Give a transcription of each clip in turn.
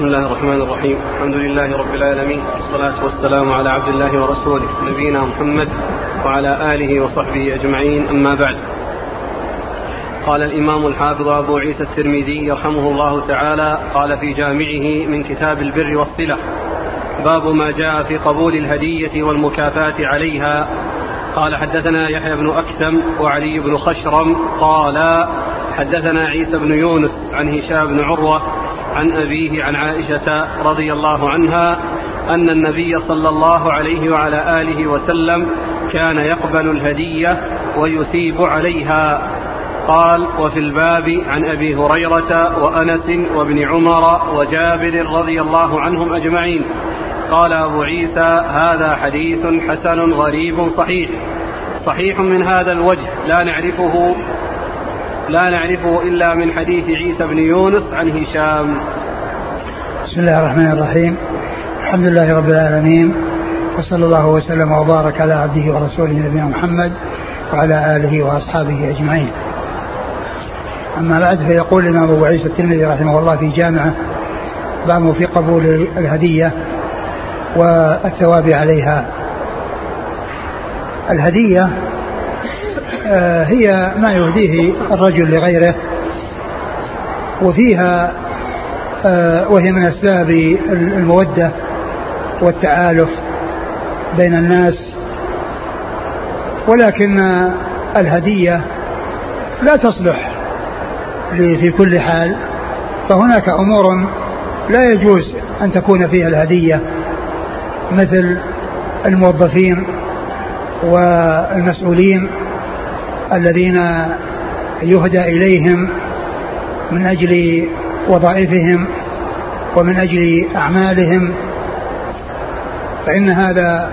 بسم الله الرحمن الرحيم. الحمد لله رب العالمين. والصلاة والسلام على عبد الله ورسوله نبينا محمد وعلى آله وصحبه أجمعين. أما بعد. قال الإمام الحافظ أبو عيسى الترمذي يرحمه الله تعالى قال في جامعه من كتاب البر والصلة باب ما جاء في قبول الهدية والمكافاة عليها. قال حدثنا يحيى بن أكثم وعلي بن خشرم قال حدثنا عيسى بن يونس عن هشام بن عروة عن أبيه عن عائشة رضي الله عنها أن النبي صلى الله عليه وعلى آله وسلم كان يقبل الهدية ويثيب عليها. قال وفي الباب عن أبي هريرة وأنس وابن عمر وجابر رضي الله عنهم أجمعين. قال أبو عيسى هذا حديث حسن غريب صحيح. صحيح من هذا الوجه لا نعرفه لا نعرفه إلا من حديث عيسى بن يونس عن هشام. بسم الله الرحمن الرحيم. الحمد لله رب العالمين وصلى الله وسلم وبارك على عبده ورسوله نبينا محمد وعلى آله وأصحابه أجمعين. أما بعد فيقول الإمام أبو عيسى الترمذي رحمه الله في جامعة باب في قبول الهدية والثواب عليها. الهدية هي ما يهديه الرجل لغيره وفيها آه، وهي من أسباب المودة والتآلف بين الناس. ولكن الهدية لا تصلح في كل حال. فهناك أمور لا يجوز أن تكون فيها الهدية مثل الموظفين والمسؤولين. الذين يهدى إليهم من أجل وظائفهم ومن أجل أعمالهم فإن هذا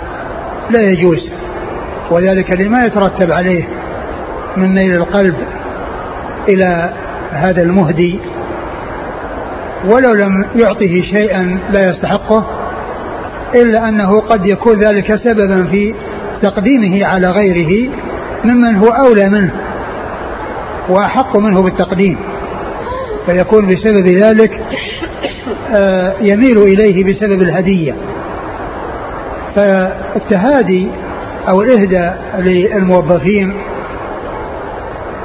لا يجوز. وذلك لما يترتب عليه من ميل القلب إلى هذا المهدي. ولو لم يعطه شيئا لا يستحقه إلا أنه قد يكون ذلك سببا في تقديمه على غيره. ممن هو أولى منه وأحق منه بالتقديم فيكون بسبب ذلك آه، يميل إليه بسبب الهدية. فالتهادي أو الإهداء للموظفين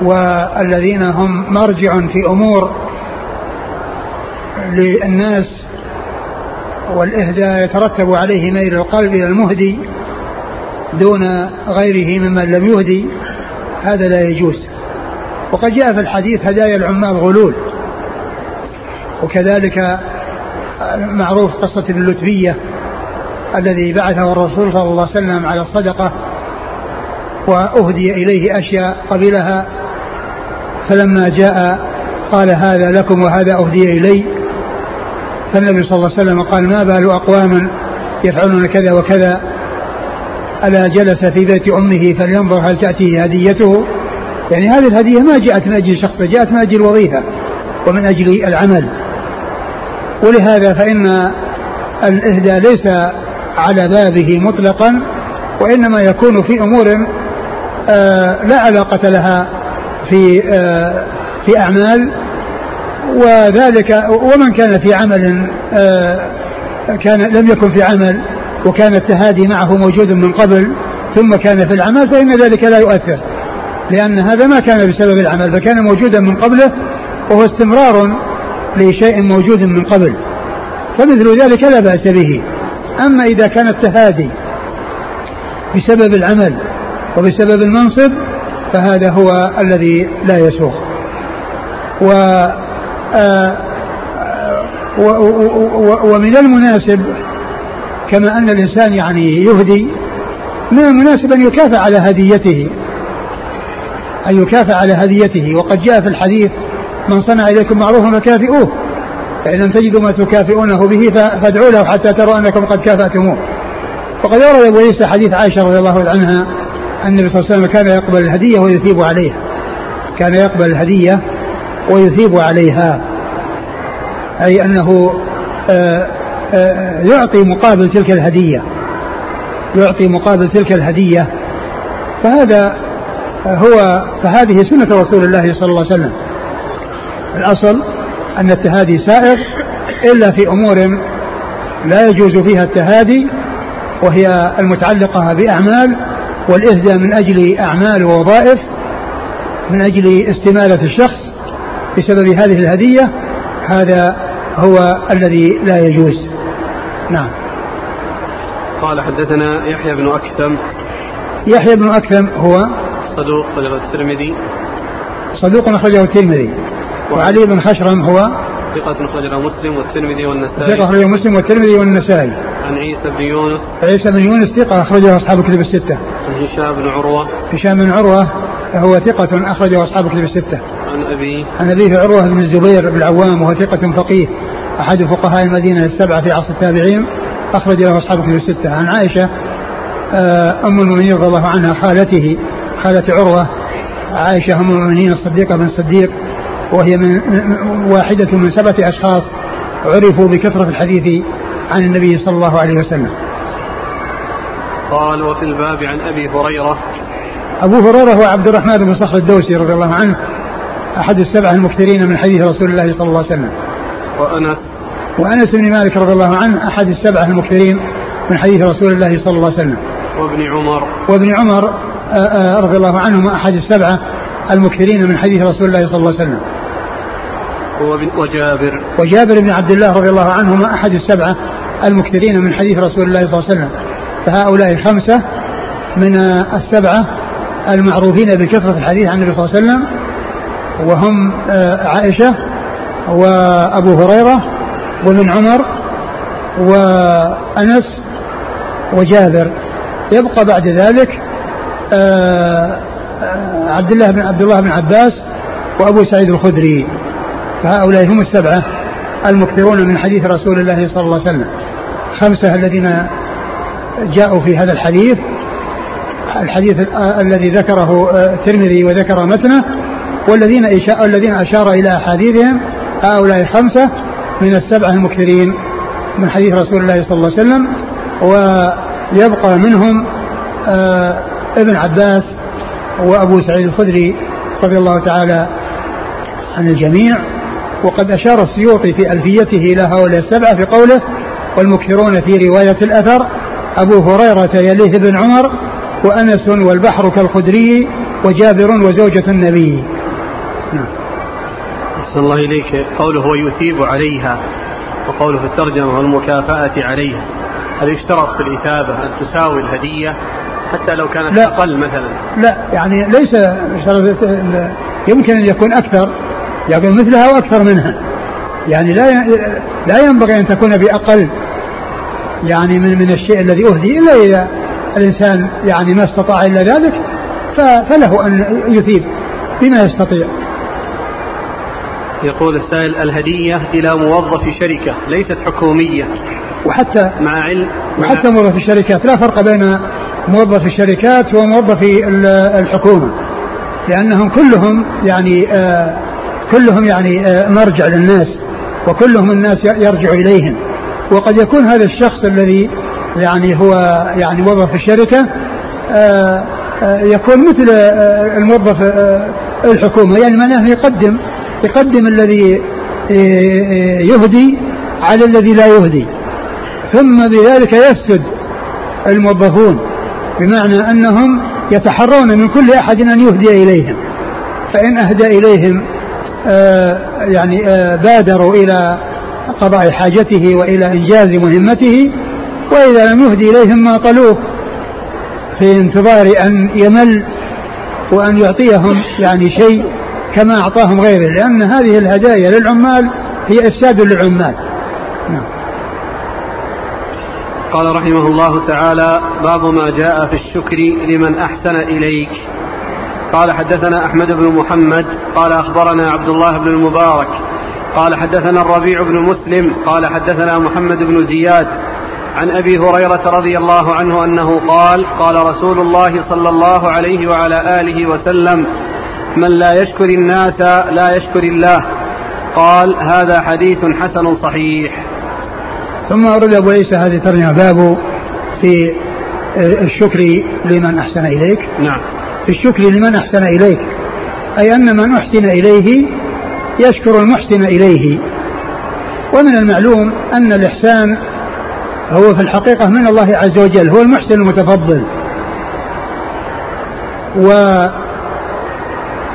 والذين هم مرجع في أمور للناس والإهداء يترتب عليه ميل القلب إلى المهدي دون غيره ممن لم يهدي هذا لا يجوز. وقد جاء في الحديث هدايا العمال غلول. وكذلك معروف قصة اللتبية الذي بعثه الرسول صلى الله عليه وسلم على الصدقة وأهدي إليه أشياء قبلها. فلما جاء قال هذا لكم وهذا أهدي إلي. فالنبي صلى الله عليه وسلم قال ما بال أقوام يفعلون كذا وكذا؟ ألا جلس في بيت أمه فلينظر هل تأتيه هديته. يعني هذه الهدية ما جاءت من أجل شخص جاءت من أجل الوظيفة ومن أجل العمل. ولهذا فإن الإهداء ليس على بابه مطلقا وإنما يكون في أمور آه لا علاقة لها في آه في أعمال. وذلك ومن كان في عمل آه كان لم يكن في عمل وكان التهادي معه موجود من قبل ثم كان في العمل فإن ذلك لا يؤثر. لأن هذا ما كان بسبب العمل فكان موجودا من قبله وهو استمرار لشيء موجود من قبل. فمثل ذلك لا بأس به. أما إذا كان التهادي بسبب العمل وبسبب المنصب فهذا هو الذي لا يسوق و آه، ومن المناسب كما أن الإنسان يعني يهدي من المناسب أن يكافئ على هديته أن يكافئ على هديته. وقد جاء في الحديث من صنع إليكم معروفا فكافئوه فإن لم تجدوا ما تكافئونه به فادعوا له حتى تروا أنكم قد كافأتموه. وقد ورد أبو عيسى حديث عائشة رضي الله عنها أن النبي صلى الله عليه وسلم كان يقبل الهدية ويثيب عليها. كان يقبل الهدية ويثيب عليها. أي أنه آه، يعطي مقابل تلك الهدية. يعطي مقابل تلك الهدية. فهذا هو فهذه سنة رسول الله صلى الله عليه وسلم. الأصل أن التهادي سائر إلا في أمور لا يجوز فيها التهادي وهي المتعلقة بأعمال والإهداء من أجل أعمال ووظائف من أجل استمالة الشخص بسبب هذه الهدية. هذا هو الذي لا يجوز. نعم. قال حدثنا يحيى بن أكثم. يحيى بن أكثم هو صدوق أخرجه الترمذي. صدوق أخرجه الترمذي. وعلي بن خشرم هو ثقة أخرجه مسلم والترمذي والنسائي. ثقة أخرجه مسلم والترمذي والنسائي. عن عيسى بن يونس. عيسى بن يونس ثقة أخرجه أصحاب الكتب الستة. عن هشام بن عروة. هشام بن عروة هو ثقة أخرجه أصحاب الكتب الستة. عن أبي عن أبيه عروة بن الزبير بن العوام وهو ثقة فقيه. أحد فقهاء المدينة السبعة في عصر التابعين أخرج له أصحاب الكتب الستة. عن عائشة آه، أم المؤمنين رضي الله عنها خالته خالة عروة. عائشة أم المؤمنين الصديقة بن الصديق وهي من واحدة من سبعة أشخاص عرفوا بكثرة الحديث عن النبي صلى الله عليه وسلم. قال وفي الباب عن أبي هريرة. أبو هريرة هو عبد الرحمن بن صخر الدوسي رضي الله عنه أحد السبعة المكثرين من حديث رسول الله صلى الله عليه وسلم. وأنس وأنس بن مالك رضي الله عنه أحد السبعة المكثرين من حديث رسول الله صلى الله عليه وسلم. وابن عمر. وابن عمر آه، آه، رضي الله عنهما أحد السبعة المكثرين من حديث رسول الله صلى الله عليه وسلم. وجابر. وجابر بن عبد الله رضي الله عنهما أحد السبعة المكثرين من حديث رسول الله صلى الله عليه وسلم. فهؤلاء خمسة من السبعة المعروفين بكثرة الحديث عن النبي صلى الله عليه وسلم وهم آه، عائشة وأبو هريرة وابن عمر وأنس وجابر. يبقى بعد ذلك آه، آه، عبد الله بن عبد الله بن عباس وأبو سعيد الخدري. فهؤلاء هم السبعة المكثرون من حديث رسول الله صلى الله عليه وسلم. خمسة الذين جاءوا في هذا الحديث. الحديث الذي ذكره الترمذي وذكر متنه والذين الذين أشار إلى أحاديثهم هؤلاء خمسة من السبعة المكثرين من حديث رسول الله صلى الله عليه وسلم ويبقى منهم آه، ابن عباس وأبو سعيد الخدري رضي الله تعالى عن الجميع وقد أشار السيوطي في ألفيته إلى هؤلاء السبعة في قوله والمكثرون في رواية الأثر أبو هريرة يليه بن عمر وأنس والبحر كالخدري وجابر وزوجة النبي. أحسن الله إليك. قوله ويثيب عليها وقوله في الترجمة والمكافأة عليها. هل يشترط في الإثابة أن تساوي الهدية حتى لو كانت لا. أقل مثلا؟ لا يعني ليس يمكن أن يكون أكثر يكون مثلها وأكثر منها. يعني لا لا ينبغي أن تكون بأقل يعني من من الشيء الذي أهدي إلا إذا الإنسان يعني ما استطاع إلا ذلك فله أن يثيب بما يستطيع. يقول السائل الهدية إلى موظف شركة ليست حكومية. وحتى مع علم وحتى موظف الشركات لا فرق بين موظف الشركات وموظف الحكومة. لأنهم كلهم يعني آه كلهم يعني آه مرجع للناس وكلهم الناس يرجع إليهم. وقد يكون هذا الشخص الذي يعني هو يعني موظف الشركة آه يكون مثل الموظف الحكومة. يعني معناه يقدم يقدم الذي آه، يهدي على الذي لا يهدي. ثم بذلك يفسد الموظفون بمعنى أنهم يتحرون من كل أحد أن يهدي إليهم. فإن أهدى إليهم آه يعني آه بادروا إلى قضاء حاجته وإلى إنجاز مهمته وإذا لم يهدي إليهم ما طلوه في انتظار أن يمل وأن يعطيهم يعني شيء كما أعطاهم غيره لأن هذه الهدايا للعمال هي إفساد للعمال. نعم. قال رحمه الله تعالى باب ما جاء في الشكر لمن أحسن إليك. قال حدثنا أحمد بن محمد قال أخبرنا عبد الله بن المبارك قال حدثنا الربيع بن مسلم قال حدثنا محمد بن زياد عن أبي هريرة رضي الله عنه أنه قال قال رسول الله صلى الله عليه وعلى آله وسلم من لا يشكر الناس لا يشكر الله. قال هذا حديث حسن صحيح. ثم أورد أبو عيسى هذه الترجمة باب في الشكر لمن أحسن إليك. نعم. في الشكر لمن أحسن إليك أي أن من أحسن إليه يشكر المحسن إليه. ومن المعلوم أن الإحسان هو في الحقيقة من الله عز وجل هو المحسن المتفضل. و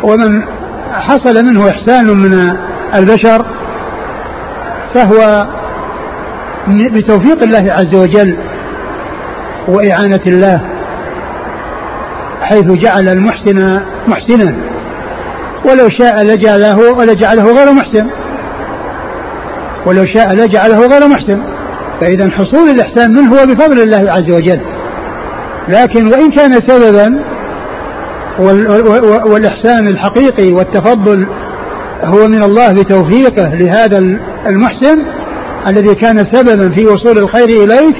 ومن حصل منه إحسان من البشر فهو بتوفيق الله عز وجل وإعانة الله حيث جعل المحسن محسنا. ولو شاء لجعله ولجعله غير محسن. ولو شاء لجعله غير محسن. فإذا حصول الإحسان منه هو بفضل الله عز وجل. لكن وإن كان سببا والإحسان الحقيقي والتفضل هو من الله بتوفيقه لهذا المحسن الذي كان سببا في وصول الخير إليك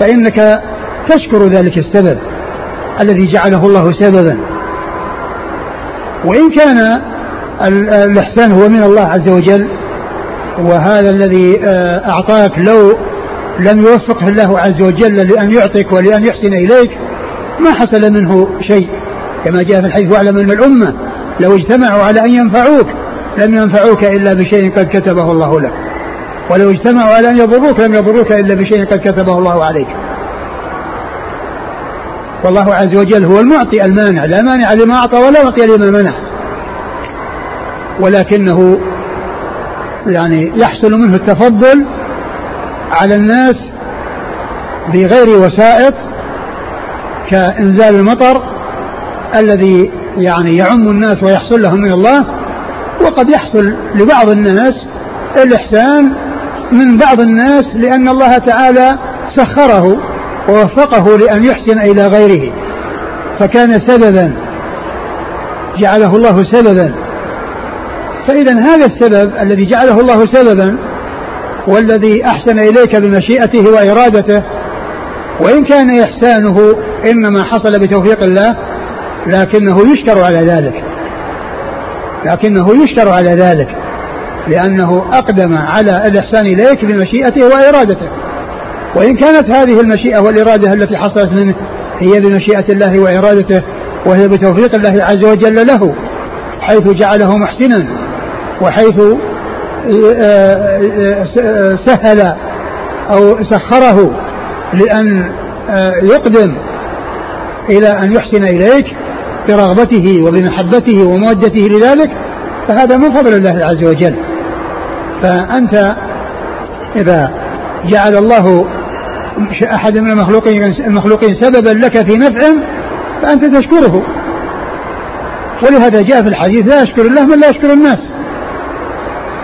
فإنك تشكر ذلك السبب الذي جعله الله سببا. وإن كان الإحسان هو من الله عز وجل وهذا الذي آه، أعطاك لو لم يوفقه الله عز وجل لأن يعطيك ولأن يحسن إليك ما حصل منه شيء. كما جاء في الحديث واعلم أن الأمة لو اجتمعوا على أن ينفعوك لم ينفعوك إلا بشيء قد كتبه الله لك. ولو اجتمعوا على أن يضروك لم يضروك إلا بشيء قد كتبه الله عليك. والله عز وجل هو المعطي المانع لا مانع لما أعطى ولا معطي لما منع. ولكنه يعني يحصل منه التفضل على الناس بغير وسائط كإنزال المطر الذي يعني يعم الناس ويحصل لهم من الله وقد يحصل لبعض الناس الإحسان من بعض الناس لأن الله تعالى سخره ووفقه لأن يحسن إلى غيره. فكان سببا جعله الله سببا. فإذا هذا السبب الذي جعله الله سببا والذي أحسن إليك بمشيئته وإرادته وإن كان إحسانه إنما حصل بتوفيق الله لكنه يشكر على ذلك. لكنه يشكر على ذلك. لأنه أقدم على الإحسان إليك بمشيئته وإرادته. وإن كانت هذه المشيئة والإرادة التي حصلت منه هي بمشيئة الله وإرادته وهي بتوفيق الله عز وجل له حيث جعله محسنا وحيث آه، آه، سهل أو سخره لأن آه، يقدم إلى أن يحسن إليك برغبته وبمحبته ومودته لذلك فهذا من فضل الله عز وجل. فأنت إذا جعل الله أحد من المخلوقين المخلوقين سببا لك في نفع فأنت تشكره. ولهذا جاء في الحديث لا يشكر الله من لا يشكر الناس.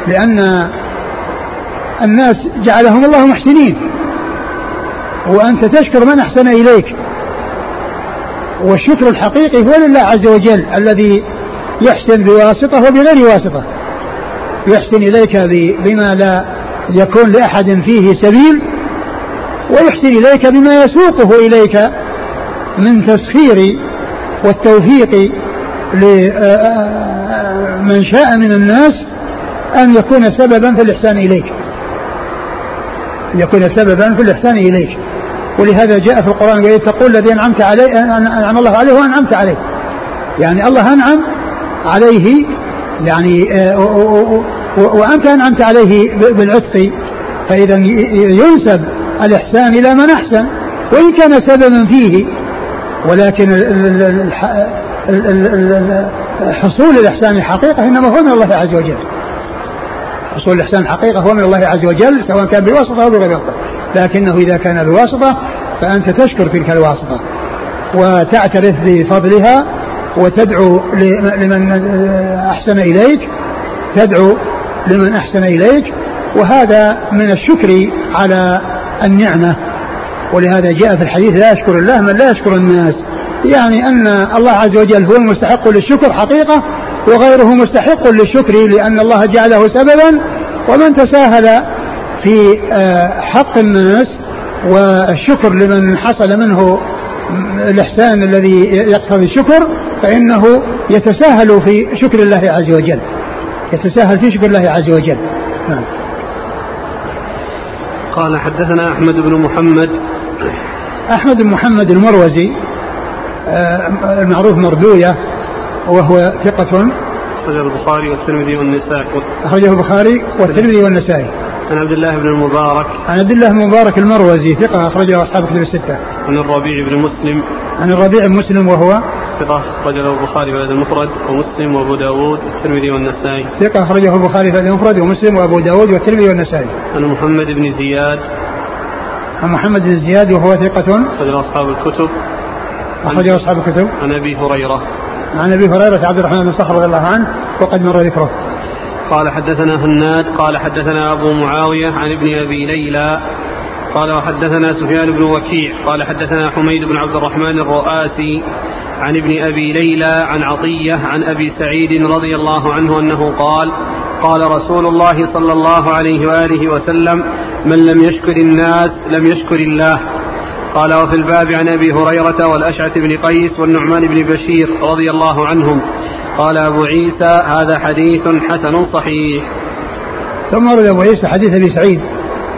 لأن الناس جعلهم الله محسنين. وأنت تشكر من أحسن إليك. والشكر الحقيقي هو لله عز وجل الذي يحسن بواسطة وبغير واسطة. يحسن إليك بما لا يكون لأحد فيه سبيل ويحسن إليك بما يسوقه إليك من تسخير والتوفيق لمن شاء من الناس أن يكون سببا في الإحسان إليك. يكون سببا في الإحسان إليك. ولهذا جاء في القرآن وإذ تقول الذي أنعمت عليه أنعم الله عليه وأنعمت عليه. يعني الله أنعم عليه يعني آه، وأنت أنعمت عليه بالعتق. فإذا ينسب الإحسان إلى من أحسن وإن كان سببا فيه. ولكن حصول الإحسان الحقيقة إنما هو من الله عز وجل. حصول الإحسان الحقيقة هو من الله عز وجل سواء كان بواسطة أو بغير واسطة. لكنه إذا كان بواسطة فأنت تشكر تلك الواسطة وتعترف بفضلها وتدعو لمن أحسن إليك تدعو لمن أحسن إليك وهذا من الشكر على النعمة. ولهذا جاء في الحديث لا يشكر الله من لا يشكر الناس. يعني أن الله عز وجل هو المستحق للشكر حقيقة وغيره مستحق للشكر لأن الله جعله سببا ومن تساهل في آه، حق الناس والشكر لمن حصل منه الإحسان الذي يقتضي الشكر فإنه يتساهل في شكر الله عز وجل. يتساهل في شكر الله عز وجل. نعم. قال حدثنا أحمد بن محمد. أحمد بن محمد المروزي آه، المعروف مردوية وهو ثقة. أخرجه البخاري والترمذي والنسائي. أخرجه البخاري والترمذي والنسائي. عن عبد الله بن المبارك. عن عبد الله بن المبارك المروزي ثقة أخرجه أصحاب كتب الستة. عن الربيع بن مسلم. عن الربيع بن مسلم وهو؟ ثقة أخرجه البخاري في المفرد ومسلم وأبو داود والترمذي والنسائي. ثقة أخرجه البخاري في المفرد ومسلم وأبو داود والترمذي والنسائي. عن محمد بن زياد. عن محمد بن زياد وهو ثقة؟ أخرجه أصحاب الكتب. أخرجه أصحاب الكتب. عن أبي هريرة. عن أبي هريرة عبد الرحمن بن صخر رضي الله عنه وقد مر ذكره. قال حدثنا هناد قال حدثنا أبو معاوية عن ابن أبي ليلى قال وحدثنا سفيان بن وكيع قال حدثنا حميد بن عبد الرحمن الرؤاسي عن ابن أبي ليلى عن عطية عن أبي سعيد رضي الله عنه أنه قال قال رسول الله صلى الله عليه وآله وسلم من لم يشكر الناس لم يشكر الله. قال وفي الباب عن أبي هريرة والأشعث بن قيس والنعمان بن بشير رضي الله عنهم. قال أبو عيسى هذا حديث حسن صحيح. ثم ورد أبو عيسى حديث أبي سعيد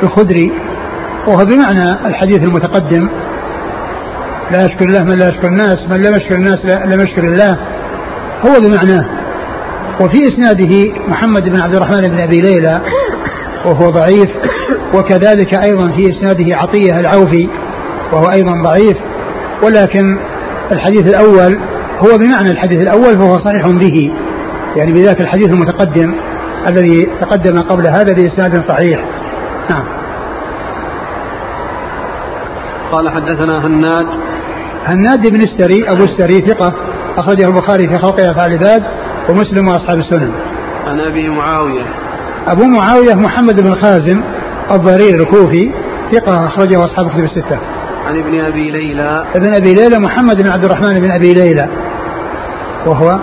الخدري وهو بمعنى الحديث المتقدم. لا يشكر الله من لا يشكر الناس من لم يشكر الناس لم يشكر الله. هو بمعناه. وفي إسناده محمد بن عبد الرحمن بن أبي ليلى وهو ضعيف وكذلك أيضا في إسناده عطية العوفي وهو أيضا ضعيف. ولكن الحديث الأول هو بمعنى الحديث الأول فهو صحيح به يعني بذاك الحديث المتقدم الذي تقدم قبل هذا بإسناد صحيح. نعم. قال حدثنا هناد. هناد بن السري أبو السري ثقة أخرجه البخاري في خلق أفعال العباد ومسلم وأصحاب السنن. عن أبي معاوية. أبو معاوية محمد بن خازم الضرير الكوفي ثقة أخرجه أصحاب كتب الستة. عن ابن أبي ليلى. ابن أبي ليلى محمد بن عبد الرحمن بن أبي ليلى. وهو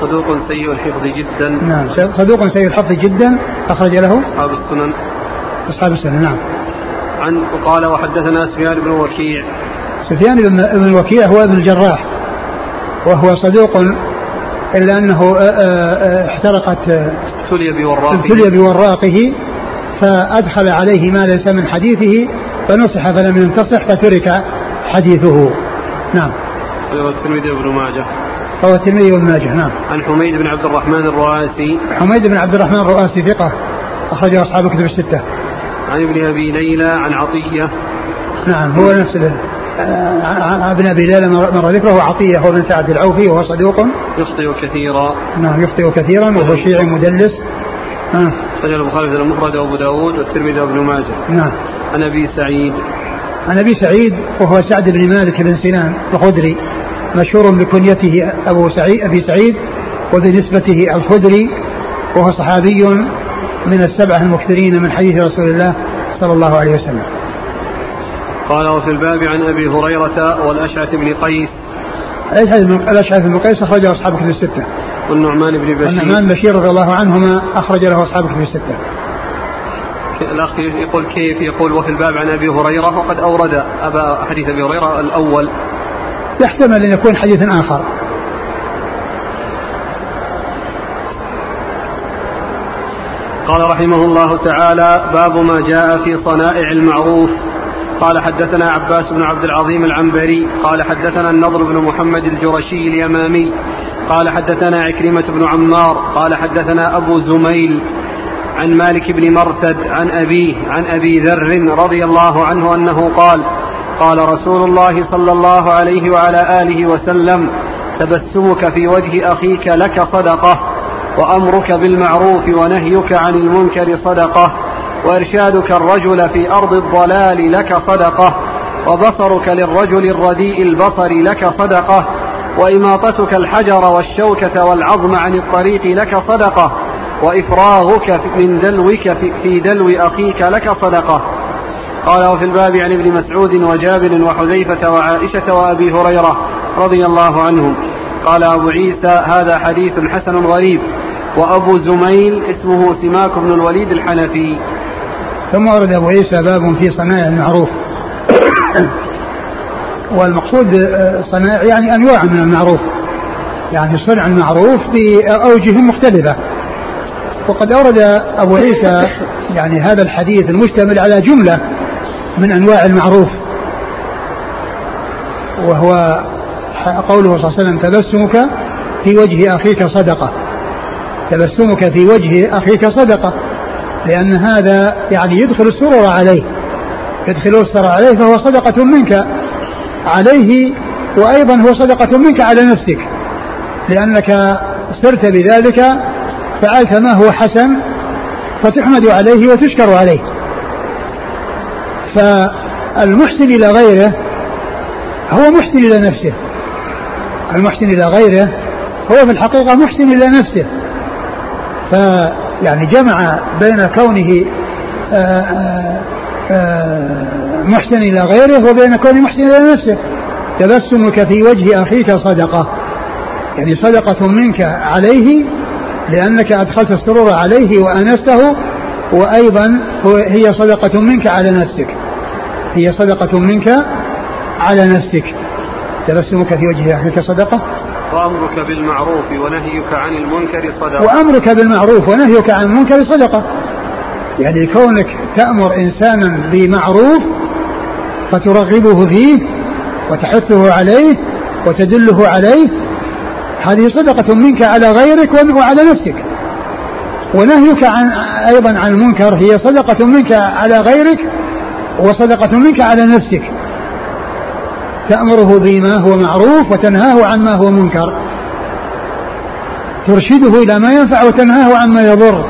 صدوق سيء الحفظ جدا. نعم صدوق سيء الحفظ جدا. أخرج له أصحاب السنن. أصحاب السنن نعم. عن وقال وحدثنا سفيان بن وكيع. سفيان بن وكيع هو ابن الجراح. وهو صدوق إلا أنه احترقت ابتلي بوراقه. ابتلي بوراقه فأدخل عليه ما ليس من حديثه فنصح فلم ينتصح فترك حديثه. نعم. الترمذي وابن ماجه. رواه الترمذي وابن ماجه نعم. عن حميد بن عبد الرحمن الرؤاسي. حميد بن عبد الرحمن الرؤاسي ثقة أخرجه أصحاب كتب الستة. عن ابن أبي ليلى عن عطية. نعم هو نفس آه، ابن أبي ليلى مر ذكره عطية هو بن سعد العوفي وهو صدوق. يخطئ كثيرا. نعم يخطئ كثيرا وهو شيعي مدلس. آه. سجل البخاري في المفرد وأبو داود والترمذي وابن ماجه. نعم. عن أبي سعيد. عن أبي سعيد وهو سعد بن مالك بن سنان الخدري. مشهور بكنيته أبو سعيد أبي سعيد وبنسبته الخدري وهو صحابي من السبعة المكثرين من حديث رسول الله صلى الله عليه وسلم. قال وفي الباب عن أبي هريرة والأشعث بن قيس الأشعث بن قيس أخرجه أصحاب كتب الستة. والنعمان بن بشير والنعمان بشير رضي الله عنهما أخرج له أصحاب كتب الستة. الأخ يقول كيف يقول وفي الباب عن أبي هريرة وقد أورد ابا حديث أبي هريرة الأول يحتمل أن يكون حديث آخر. قال رحمه الله تعالى باب ما جاء في صنائع المعروف. قال حدثنا عباس بن عبد العظيم العنبري. قال حدثنا النضر بن محمد الجرشي اليمامي. قال حدثنا عكرمة بن عمار. قال حدثنا أبو زميل عن مالك بن مرتد عن أبيه عن أبي ذر رضي الله عنه أنه قال قال رسول الله صلى الله عليه وعلى آله وسلم تبسمك في وجه أخيك لك صدقة وأمرك بالمعروف ونهيك عن المنكر صدقة وإرشادك الرجل في أرض الضلال لك صدقة وبصرك للرجل الرديء البصر لك صدقة وإماطتك الحجر والشوكة والعظم عن الطريق لك صدقة وإفراغك من دلوك في دلو أخيك لك صدقة. قال وفي الباب عن ابن مسعود وجابر وحذيفة وعائشة وأبي هريرة رضي الله عنهم. قال أبو عيسى هذا حديث حسن غريب. وأبو زميل اسمه سماك بن الوليد الحنفي. ثم ورد أبو عيسى باب في صنائع المعروف. والمقصود صنائع يعني أنواع من المعروف. يعني صنع المعروف بأوجه مختلفة. وقد أورد أبو عيسى يعني هذا الحديث المشتمل على جملة من أنواع المعروف. وهو قوله صلى الله عليه وسلم تبسمك في وجه أخيك صدقة. تبسمك في وجه أخيك صدقة. لأن هذا يعني يدخل السرور عليه. يدخل السرور عليه فهو صدقة منك. عليه وأيضا هو صدقة منك على نفسك. لأنك سرت بذلك فعلت ما هو حسن فتحمد عليه وتشكر عليه. فالمحسن إلى غيره هو محسن إلى نفسه. المحسن إلى غيره هو في الحقيقة محسن إلى نفسه. فيعني جمع بين كونه آه، آه، آه، محسن إلى غيره وبين كونه محسن إلى نفسه. تبسمك في وجه أخيك صدقة. يعني صدقة منك عليه لأنك أدخلت السرور عليه وأنسته وأيضا هي صدقة منك على نفسك. هي صدقة منك على نفسك. تبسمك في وجه أخيك صدقة؟ وأمرك بالمعروف ونهيك عن المنكر صدقة. وأمرك بالمعروف ونهيك عن المنكر صدقة. يعني كونك تأمر إنسانا بمعروف فترغبه فيه وتحثه عليه وتدله عليه هذه صدقة منك على غيرك وعلى نفسك. ونهيك عن أيضا عن المنكر هي صدقة منك على غيرك وصدقة منك على نفسك. تأمره بما هو معروف وتنهاه عن ما هو منكر. ترشده إلى ما ينفع وتنهاه عما يضر.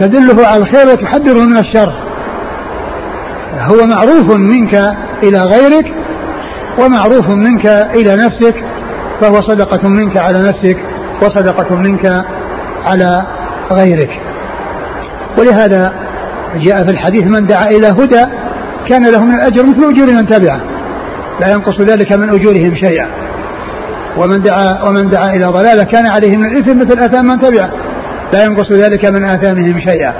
تدله على الخير وتحذره من الشر. هو معروف منك إلى غيرك ومعروف منك إلى نفسك فهو صدقة منك على نفسك وصدقة منك على غيرك. ولهذا جاء في الحديث من دعا إلى هدى كان له من الأجر مثل أجور من تبعه. لا ينقص ذلك من أجورهم شيئا. ومن دعا ومن دعا إلى ضلالة كان عليه من الإثم مثل آثام من تبعه. لا ينقص ذلك من آثامهم شيئا.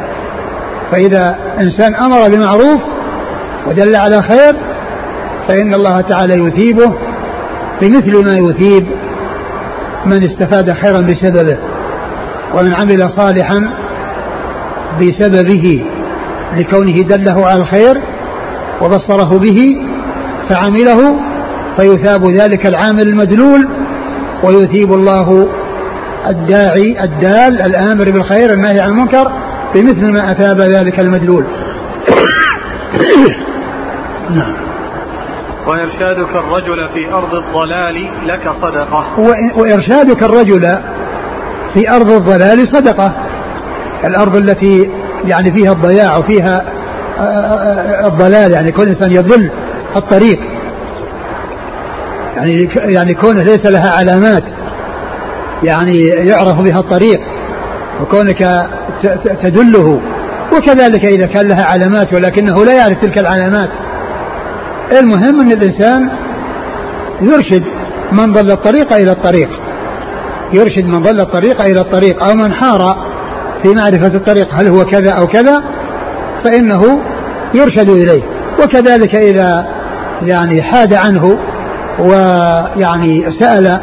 فإذا إنسان أمر بمعروف ودل على خير فإن الله تعالى يثيبه بمثل ما يثيب من استفاد خيرا بسببه ومن عمل صالحا بسببه. لكونه دله على الخير وبصره به فعمله فيثاب ذلك العامل المدلول ويثيب الله الداعي الدال الآمر بالخير النهي عن المنكر بمثل ما أثاب ذلك المدلول. نعم. وإرشادك الرجل في أرض الضلال لك صدقة. وإرشادك الرجل في أرض الضلال صدقة. الأرض التي يعني فيها الضياع وفيها آه، آه، آه، الضلال يعني كل إنسان يضل الطريق. يعني يعني كونه ليس لها علامات يعني يعرف بها الطريق وكونك تدله. وكذلك إذا كان لها علامات ولكنه لا يعرف تلك العلامات. المهم أن الإنسان يرشد من ضل الطريق إلى الطريق. يرشد من ضل الطريق إلى الطريق أو من حار في معرفة الطريق هل هو كذا أو كذا فإنه يرشد إليه. وكذلك إذا يعني حاد عنه ويعني سأل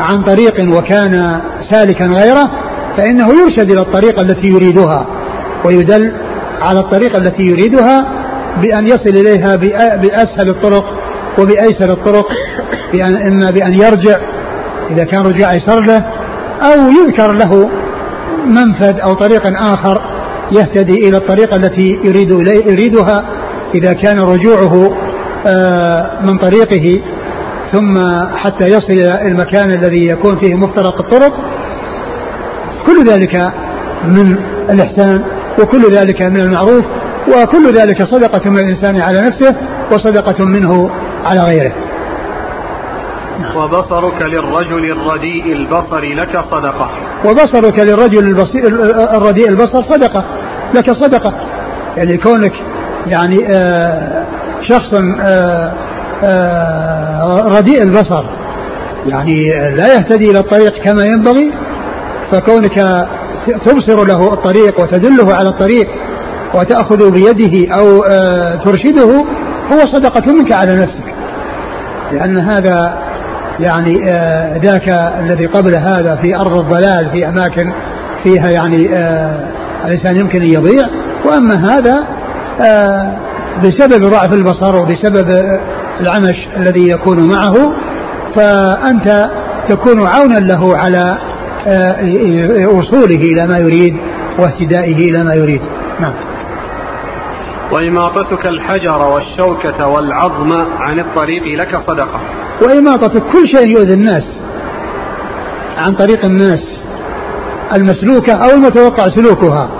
عن طريق وكان سالكا غيره فإنه يرشد إلى الطريق التي يريدها ويدل على الطريق التي يريدها بأن يصل إليها بأسهل الطرق وبأيسر الطرق بأن إما بأن يرجع إذا كان رجوع أيسر له أو يذكر له منفذ أو طريق آخر يهتدي إلى الطريقة التي يريد يريدها إذا كان رجوعه آه، من طريقه ثم حتى يصل إلى المكان الذي يكون فيه مفترق الطرق. كل ذلك من الإحسان وكل ذلك من المعروف وكل ذلك صدقة من الإنسان على نفسه وصدقة منه على غيره. وبصرك للرجل الرديء البصر لك صدقة. وبصرك للرجل الرديء البصر صدقة. لك صدقة. يعني كونك يعني آه شخص آه آه رديء البصر. يعني لا يهتدي إلى الطريق كما ينبغي. فكونك تبصر له الطريق وتدله على الطريق وتأخذ بيده أو ترشده هو صدقة منك على نفسك. لأن هذا يعني آه ذاك الذي قبل هذا في أرض الضلال في أماكن فيها يعني آه الإنسان يمكن أن يضيع. وأما هذا آه بسبب ضعف البصر وبسبب العمش الذي يكون معه فأنت تكون عونا له على وصوله إلى ما يريد واهتدائه إلى ما يريد. نعم. وإماطتك الحجر والشوكة والعظم عن الطريق لك صدقة. وإماطة كل شيء يؤذي الناس عن طريق الناس المسلوكة أو المتوقع سلوكها.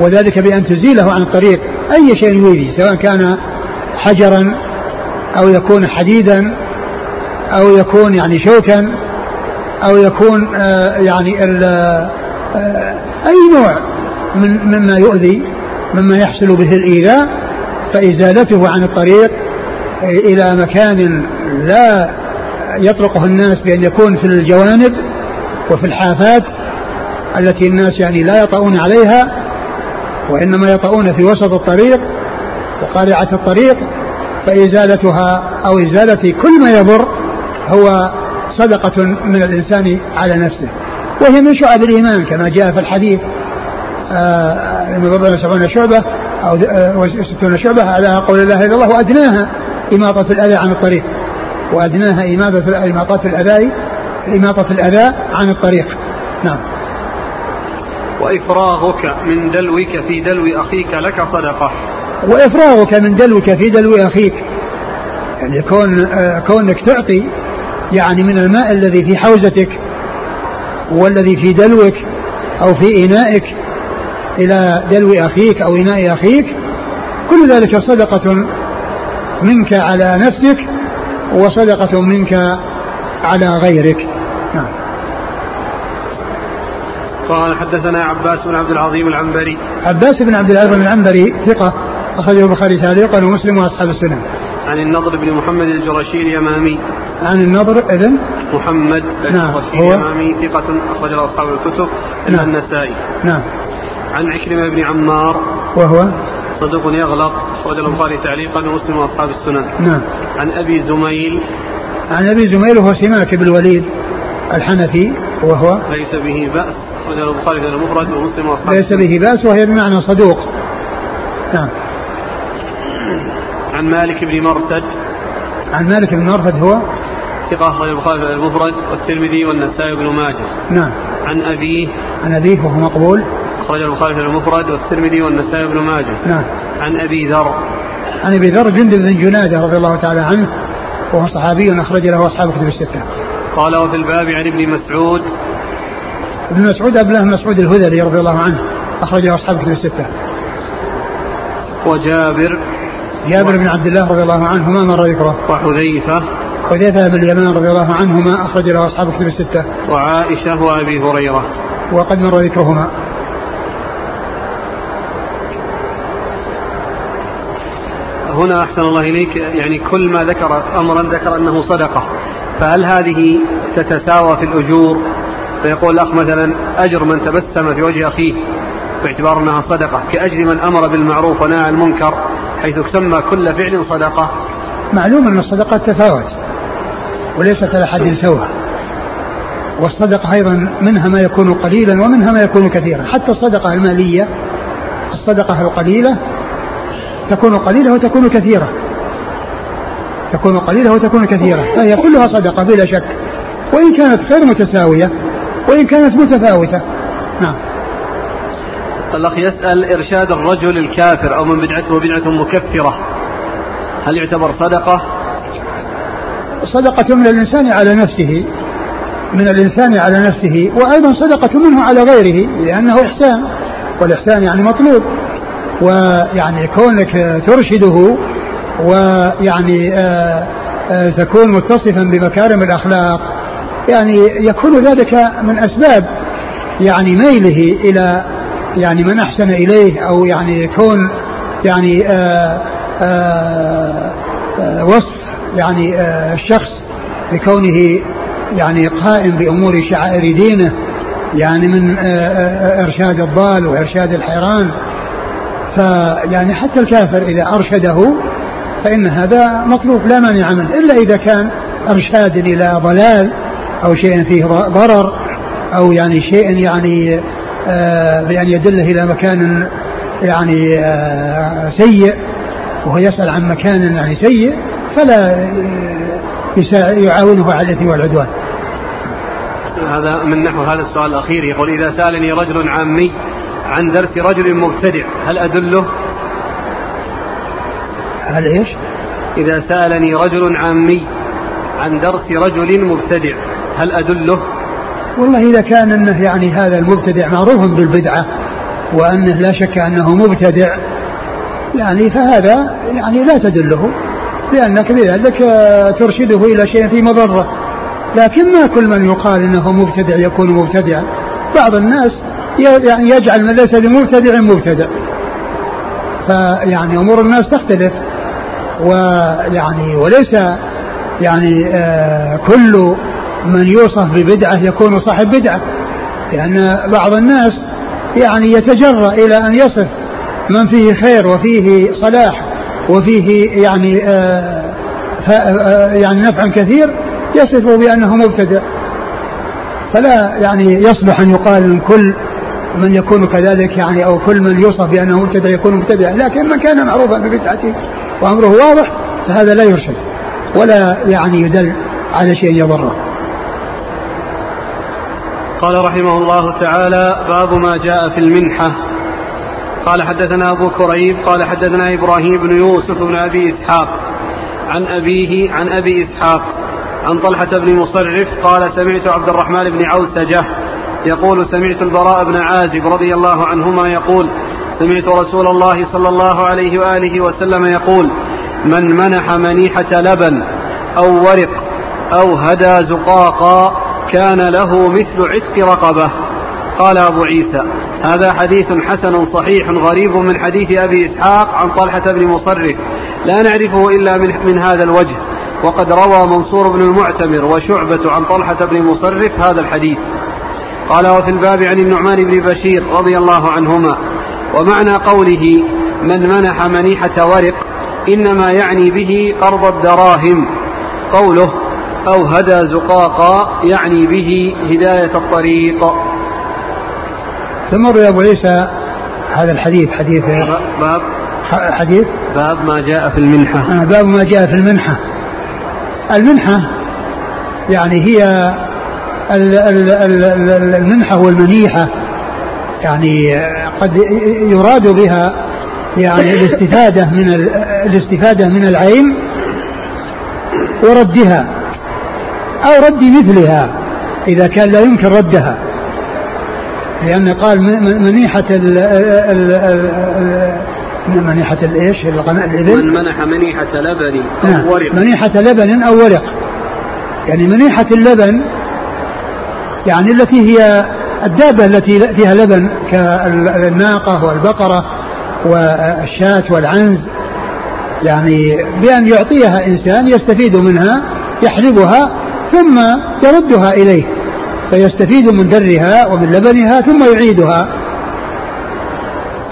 وذلك بأن تزيله عن الطريق أي شيء يؤذي سواء كان حجرا أو يكون حديدا أو يكون يعني شوكا أو يكون آه يعني آه أي نوع من مما يؤذي مما يحصل به الإيذاء فإزالته عن الطريق إلى مكان لا يطرقه الناس بأن يكون في الجوانب وفي الحافات التي الناس يعني لا يطؤون عليها وإنما يطؤون في وسط الطريق وقارعة الطريق فإزالتها أو إزالة كل ما يضر هو صدقة من الإنسان على نفسه. وهي من شعب الإيمان كما جاء في الحديث آه سبعون شعبة أو آه ستون شعبة على قول الله إلا الله وأدناها. إماطة الأذى عن الطريق. وأدناها إماطة إماطة الأذى إماطة الأذى عن الطريق. نعم. وإفراغك من دلوك في دلو أخيك لك صدقة. وإفراغك من دلوك في دلو أخيك. يعني كون آه كونك تعطي يعني من الماء الذي في حوزتك والذي في دلوك أو في إنائك إلى دلو أخيك أو إناء أخيك كل ذلك صدقة منك على نفسك وصدقة منك على غيرك. نعم. قال حدثنا عباس بن عبد العظيم العنبري. عباس بن عبد العظيم العنبري ثقة أخرجه البخاري تعليقا ومسلم وأصحاب السنن عن النضر بن محمد الجرشي اليمامي. عن النضر إذن؟ محمد نعم الجرشي هو؟ اليمامي ثقة أخرج أصحاب الكتب إلا نعم. النسائي. نعم. عن عكرمة بن عمار. وهو؟ صدوق يغلط أخرج البخاري تعليقا ومسلم وأصحاب السنن. نعم. عن أبي زميل. عن أبي زميل وهو سماك بن الوليد الحنفي وهو ليس به بأس. أخرج البخاري في المفرد ومسلم وأصحاب ليس به بأس وهي بمعنى صدوق. نعم. عن مالك بن مرثد. عن مالك بن مرثد هو ثقة أخرج البخاري في المفرد والترمذي والنسائي بن ماجه. نعم. عن أبيه. عن أبيه وهو مقبول. أخرج البخاري في المفرد والترمذي والنسائي بن ماجه نعم عن أبي ذر عن أبي ذر جندب بن جنادة رضي الله تعالى عنه وهو صحابي أخرج له أصحاب كتب الستة. قال وفي الباب عن ابن مسعود ابن مسعود الله مسعود الهذلي رضي الله عنه أخرج له أصحاب كتب الستة. وجابر جابر بن عبد الله رضي الله عنهما مر ذكره. وحذيفة حذيفة بن اليمان رضي الله عنهما أخرج له أصحاب كتب الستة. وعائشة وأبي هريرة وقد مر ذكرهما. هنا أحسن الله إليك يعني كل ما ذكر أمرا ذكر أنه صدقة. فهل هذه تتساوى في الأجور؟ فيقول الأخ مثلا أجر من تبسم في وجه أخيه باعتبار أنها صدقة. كأجر من أمر بالمعروف ونهى عن المنكر حيث تسمى كل فعل صدقة. معلوم أن الصدقة تفاوت وليست على حد سواء. والصدقة أيضا منها ما يكون قليلا ومنها ما يكون كثيرا، حتى الصدقة المالية الصدقة القليلة تكون قليلة وتكون كثيرة. تكون قليلة وتكون كثيرة. فهي كلها صدقة بلا شك. وإن كانت غير متساوية وإن كانت متفاوتة. نعم. الأخ يسأل إرشاد الرجل الكافر أو من بدعته بدعة مكفرة. هل يعتبر صدقة؟ صدقة من الإنسان على نفسه من الإنسان على نفسه وأيضا صدقة منه على غيره لأنه إحسان والإحسان يعني مطلوب. ويعني كونك ترشده ويعني آآ آآ تكون متصفا بمكارم الأخلاق يعني يكون ذلك من أسباب يعني ميله إلى يعني من أحسن إليه أو يعني يكون يعني آآ آآ وصف يعني الشخص بكونه يعني قائم بأمور شعائر دينه يعني من آآ إرشاد الضال وإرشاد الحيران فيعني حتى الكافر إذا أرشده فإن هذا مطلوب لا مانع منه إلا إذا كان إرشاد إلى ضلال أو شيء فيه ضرر أو يعني شيء يعني آه بأن يدله إلى مكان يعني آه سيء وهو يسأل عن مكان يعني سيء فلا يعاونه على الإثم والعدوان. هذا من نحو هذا السؤال الأخير يقول إذا سألني رجل عامي عن درس رجل مبتدع هل أدله؟ هل إيش؟ إذا سألني رجل عامي عن درس رجل مبتدع هل أدله؟ والله إذا كان أنه يعني هذا المبتدع معروف بالبدعة وأنه لا شك أنه مبتدع يعني فهذا يعني لا تدله لأنك بذلك ترشده إلى شيء في مضرة لكن ما كل من يقال إنه مبتدع يكون مبتدعا بعض الناس يعني يجعل من ليس بمبتدع مبتدع فيعني أمور الناس تختلف. ويعني وليس يعني آه كل من يوصف ببدعة يكون صاحب بدعة. لأن بعض الناس يعني يتجرأ إلى أن يصف من فيه خير وفيه صلاح وفيه يعني آه, آه، يعني نفع كثير يصفه بأنه مبتدع فلا يعني يصلح أن يقال من كل من يكون كذلك يعني أو كل من يوصف بأنه مبتدع يكون مبتدع. لكن من كان معروفا ببدعته وأمره واضح فهذا لا يرشد ولا يعني يدل على شيء يضره. قال رحمه الله تعالى باب ما جاء في المنحة. قال حدثنا أبو كريب قال حدثنا إبراهيم بن يوسف بن أبي إسحاق. عن أبيه عن أبي إسحاق. عن طلحة بن مصرف قال سمعت عبد الرحمن بن عوسجة يقول سمعت البراء بن عازب رضي الله عنهما يقول سمعت رسول الله صلى الله عليه وآله وسلم يقول من منح منيحة لبن أو ورق أو هدى زقاقا كان له مثل عتق رقبة. قال أبو عيسى هذا حديث حسن صحيح غريب من حديث أبي إسحاق عن طلحة بن مصرف. لا نعرفه إلا من, من هذا الوجه. وقد روى منصور بن المعتمر وشعبة عن طلحة بن مصرف هذا الحديث. قال وفي الباب عن النعمان بن بشير رضي الله عنهما ومعنى قوله من منح منيحة ورق إنما يعني به قرض الدراهم قوله أو هدى زقاقا يعني به هداية الطريق ثم روي أبو عيسى هذا الحديث حديث باب حديث؟ باب ما جاء في المنحة. آه باب ما جاء في المنحة. المنحة يعني هي المنحة والمنيحة يعني قد يراد بها يعني الاستفادة من الاستفادة من العين وردها أو رد مثلها إذا كان لا يمكن ردها لأن قال منيحة ال منيحة الايش؟ الإبل من منح منيحة لبن أو نعم. ورق منيحة لبن أو ورق يعني منيحة اللبن يعني التي هي الدابة التي فيها لبن كالناقة والبقرة والشاة والعنز. يعني بأن يعطيها إنسان يستفيد منها يحلبها ثم يردها إليه فيستفيد من درها ومن لبنها ثم يعيدها.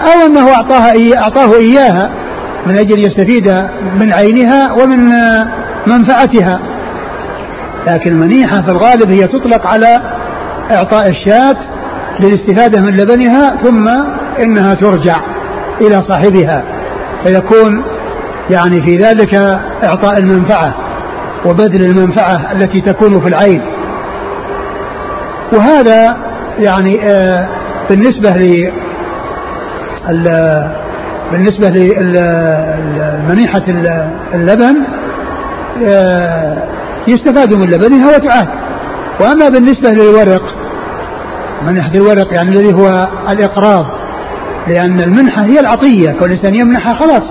أو أنه أعطاها أعطاه إياها من أجل يستفيد من عينها ومن منفعتها. لكن المنيحة في الغالب هي تطلق على إعطاء الشاة للاستفادة من لبنها ثم إنها ترجع إلى صاحبها فيكون يعني في ذلك إعطاء المنفعة وبذل المنفعة التي تكون في العين. وهذا يعني آه بالنسبة بالنسبة لمنيحة اللبن آه، يستفاد من لبنها وتعاد وأما بالنسبة للورق منحة الورق يعني الذي هو الإقراض. لأن المنحة هي العطية كل إنسان يمنحها خلاص.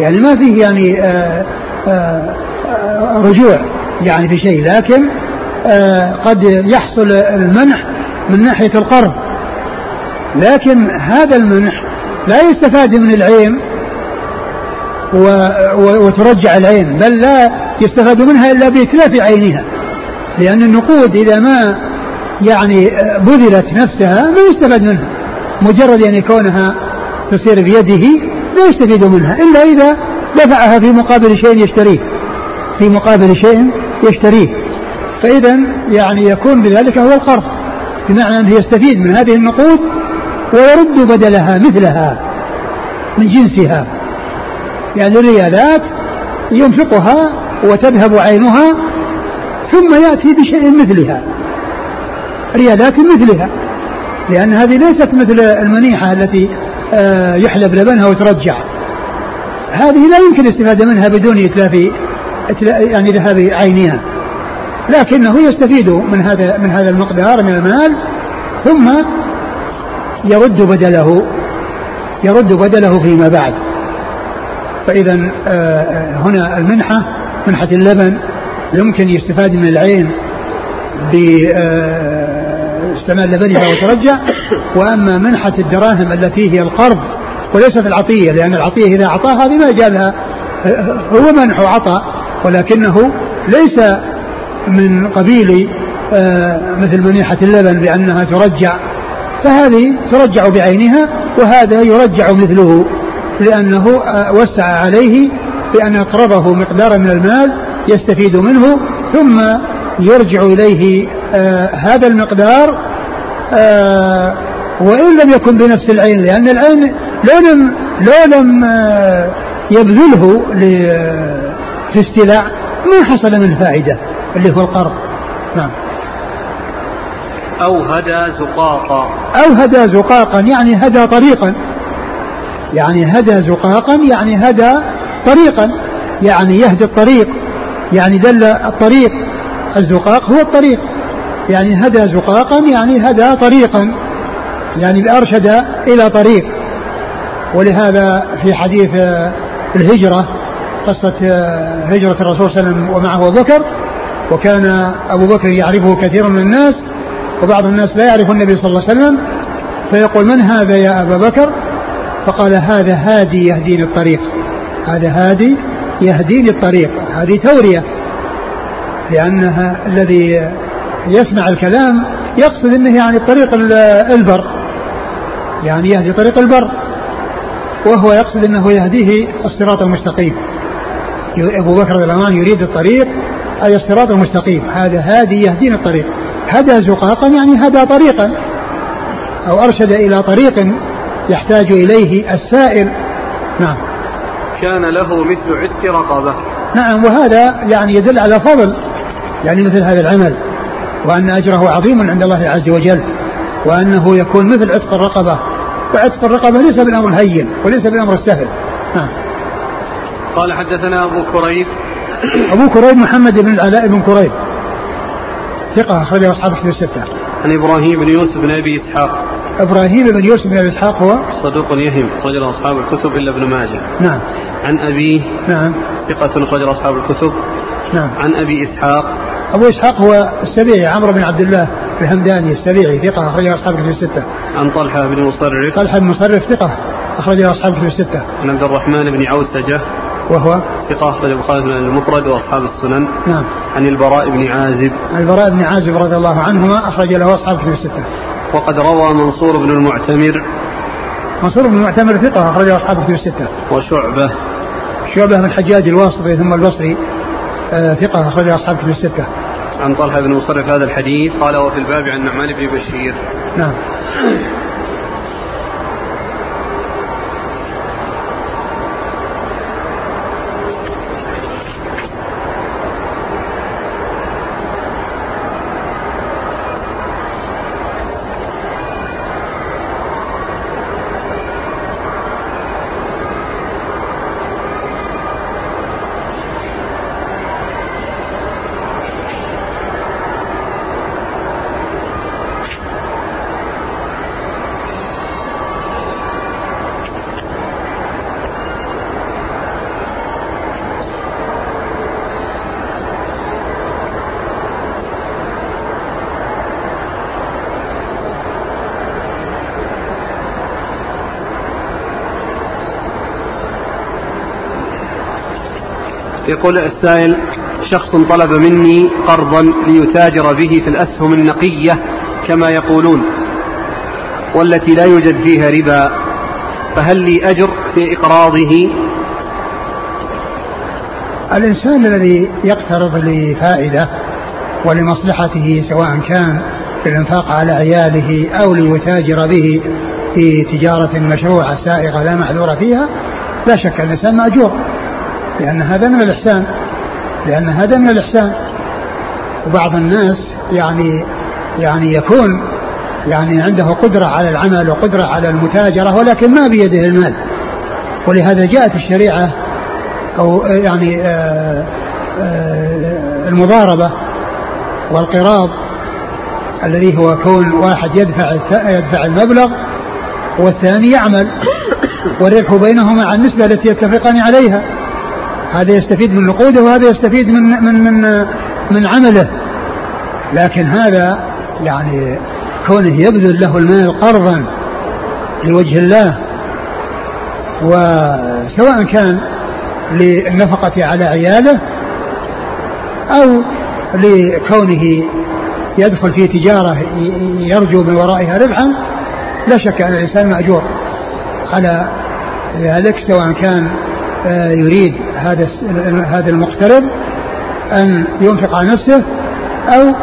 يعني ما فيه يعني آآ آه، آآ آه، رجوع يعني في شيء. لكن قد يحصل المنح من ناحية القرض. لكن هذا المنح لا يستفاد من العين و وترجع العين بل لا يستفاد منها إلا بإتلاف عينها. لأن النقود إذا ما يعني بذلت نفسها ما يستفاد منها. مجرد يعني كونها تصير بيده لا يستفيد منها إلا إذا دفعها في مقابل شيء يشتريه. في مقابل شيء يشتريه. فإذا يعني يكون بذلك هو القرض. بمعنى أنه يستفيد من هذه النقود ويرد بدلها مثلها من جنسها. يعني الريالات ينفقها وتذهب عينها ثم يأتي بشيء مثلها. ريالات مثلها. لأن هذه ليست مثل المنيحة التي آه، يحلب لبنها وترجع هذه لا يمكن الاستفادة منها بدون إتلاف يعني ذهاب عينها لكنه يستفيد من هذا من هذا المقدار من المال ثم يرد بدله يرد بدله فيما بعد. فإذا آه، هنا المنحة منحة اللبن يمكن يستفاد من العين. باستعمال لبنها وترجع. وأما منحة الدراهم التي هي القرض وليست العطية لأن العطية إذا أعطاها هذه ما جابها هو منح وعطى ولكنه ليس من قبيل آه، مثل منيحة اللبن بأنها ترجع. فهذه ترجع بعينها وهذا يرجع مثله لأنه آه، وسع عليه بأن أقرضه مقدارا من المال يستفيد منه ثم يرجع إليه آه هذا المقدار آه وإن لم يكن بنفس العين لأن العين لو لم لو لم آه يبذله في استيلاء ما حصل من فائدة اللي هو القرض. نعم. أو هدى زقاقا. أو هدى زقاقا يعني هدى طريقا. يعني هدى زقاقا يعني هدى طريقا. يعني يهدي الطريق يعني دل الطريق. الزقاق هو الطريق. يعني هدى زقاقا يعني هدى طريقا. يعني أرشد إلى طريق. ولهذا في حديث الهجرة قصة هجرة الرسول صلى الله عليه وسلم ومعه أبو بكر وكان أبو بكر يعرفه كثير من الناس وبعض الناس لا يعرف النبي صلى الله عليه وسلم فيقول من هذا يا أبا بكر؟ فقال هذا هادي يهديني الطريق. هذا هادي يهديني الطريق. هذه تورية. لأنها الذي يسمع الكلام يقصد أنه يعني الطريق البر يعني يهدي طريق البر وهو يقصد أنه يهديه الصراط المستقيم. أبو بكر عنه يريد الطريق أي الصراط المستقيم. هذا هادي يهدينا الطريق. هدى زقاقا يعني هدى طريقا أو أرشد إلى طريق يحتاج إليه السائل. نعم. كان له مثل عتق رقبة. نعم وهذا يعني يدل على فضل. يعني مثل هذا العمل وأن أجره عظيم عند الله عز وجل وأنه يكون مثل عتق الرقبة وعتق الرقبة ليس بالأمر الهين وليس بالأمر السهل نعم قال حدثنا أبو كريب أبو كريب محمد بن العلاء بن كريب ثقة أخرجه أصحاب الكتب الستة. عن إبراهيم بن يوسف بن أبي إسحاق. إبراهيم بن يوسف بن أبي إسحاق هو صدوق يهم أخرج أصحاب الكتب إلا ابن ماجه. نعم. عن أبيه نعم. ثقة أخرج أصحاب الكتب. نعم. عن أبي إسحاق. أبو إسحاق هو السبيعي عمرو بن عبد الله الهمداني السبيعي ثقة أخرجه أصحاب الكتب الستة. عن طلحة بن مصرف. طلحة بن مصرف ثقة أخرجه أصحاب الكتب الستة. عن عبد الرحمن بن عوسجة. وهو؟ ثقة أخرج البخاري من المفرد وأصحاب السنن. نعم. عن البراء بن عازب. عن البراء بن عازب رضي الله عنهما أخرج له أصحاب الكتب الستة. وقد روى منصور بن المعتمر. منصور بن المعتمر ثقة أخرجه أصحاب الكتب الستة. وشعبة. شعبة من الحجاج الواسطي ثم البصري. ثقة أخرجه أصحاب الكتب الستة. عن طلحة بن مصرف هذا الحديث قال وفي الباب عن نعمان بن بشير. نعم. يقول السائل شخص طلب مني قرضا ليتاجر به في الأسهم النقية كما يقولون والتي لا يوجد فيها ربا فهل لي أجر في إقراضه؟ الإنسان الذي يقترض لفائدة ولمصلحته سواء كان في الإنفاق على عياله أو ليتاجر به في تجارة مشروعة سائغة لا معذور فيها لا شك أن الإنسان مأجور. لأن هذا من الإحسان لأن هذا من الإحسان. وبعض الناس يعني يعني يكون يعني عنده قدرة على العمل وقدرة على المتاجرة ولكن ما بيده المال. ولهذا جاءت الشريعة أو يعني آه، آه، المضاربة والقراض الذي هو كون واحد يدفع يدفع المبلغ والثاني يعمل والربح بينهما عن النسبة التي يتفقان عليها. هذا يستفيد من نقوده وهذا يستفيد من من من من عمله. لكن هذا يعني كونه يبذل له المال قرضا لوجه الله وسواء كان للنفقة على عياله أو لكونه يدخل في تجارة يرجو من ورائها ربحا لا شك أن الإنسان مأجور على ذلك سواء كان آه، يريد هذا هذا المقترض أن ينفق على نفسه أو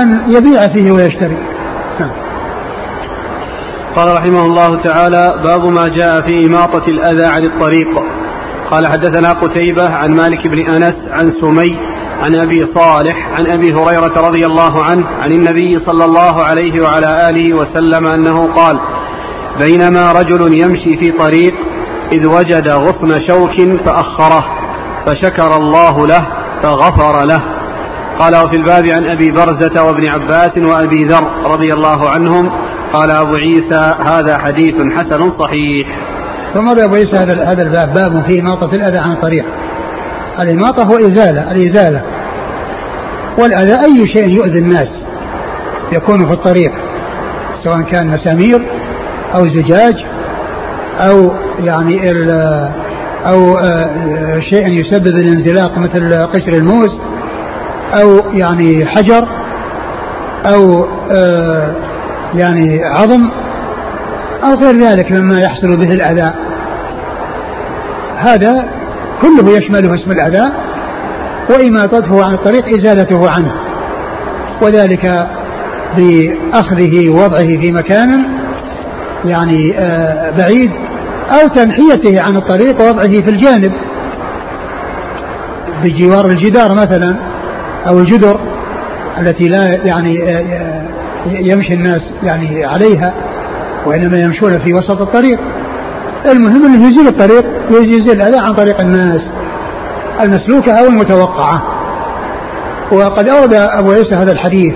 أن يبيع فيه ويشتري. نعم. قال رحمه الله تعالى باب ما جاء في إماطة الأذى عن الطريق. قال حدثنا قتيبة عن مالك بن أنس عن سمي عن أبي صالح عن أبي هريرة رضي الله عنه عن النبي صلى الله عليه وعلى آله وسلم أنه قال بينما رجل يمشي في طريق إذ وجد غصن شوك فأخره. فشكر الله له فغفر له. قال وفي الباب عن أبي برزة وابن عباس وأبي ذر رضي الله عنهم قال أبو عيسى هذا حديث حسن صحيح. ثم أبو عيسى هذا الباب باب في إماطة الأذى عن الطريق الإماطة هو إزالة الإزالة. والأذى أي شيء يؤذي الناس يكون في الطريق سواء كان مسامير أو زجاج أو يعني أو آه، شيء يسبب الانزلاق مثل قشر الموز أو يعني حجر أو آه، يعني عظم أو غير ذلك مما يحصل به الأذى. هذا كله يشمله اسم الأذى وإماطته عن الطريق إزالته عنه وذلك بأخذه ووضعه في مكان يعني آه، بعيد أو تنحيته عن الطريق ووضعه في الجانب. بجوار الجدار مثلا أو الجدر التي لا يعني آه، آه، يمشي الناس يعني عليها وإنما يمشون في وسط الطريق. المهم أنه يزيل الطريق ويزيل الأذى عن طريق الناس المسلوكة أو المتوقعة. وقد أورد أبو عيسى هذا الحديث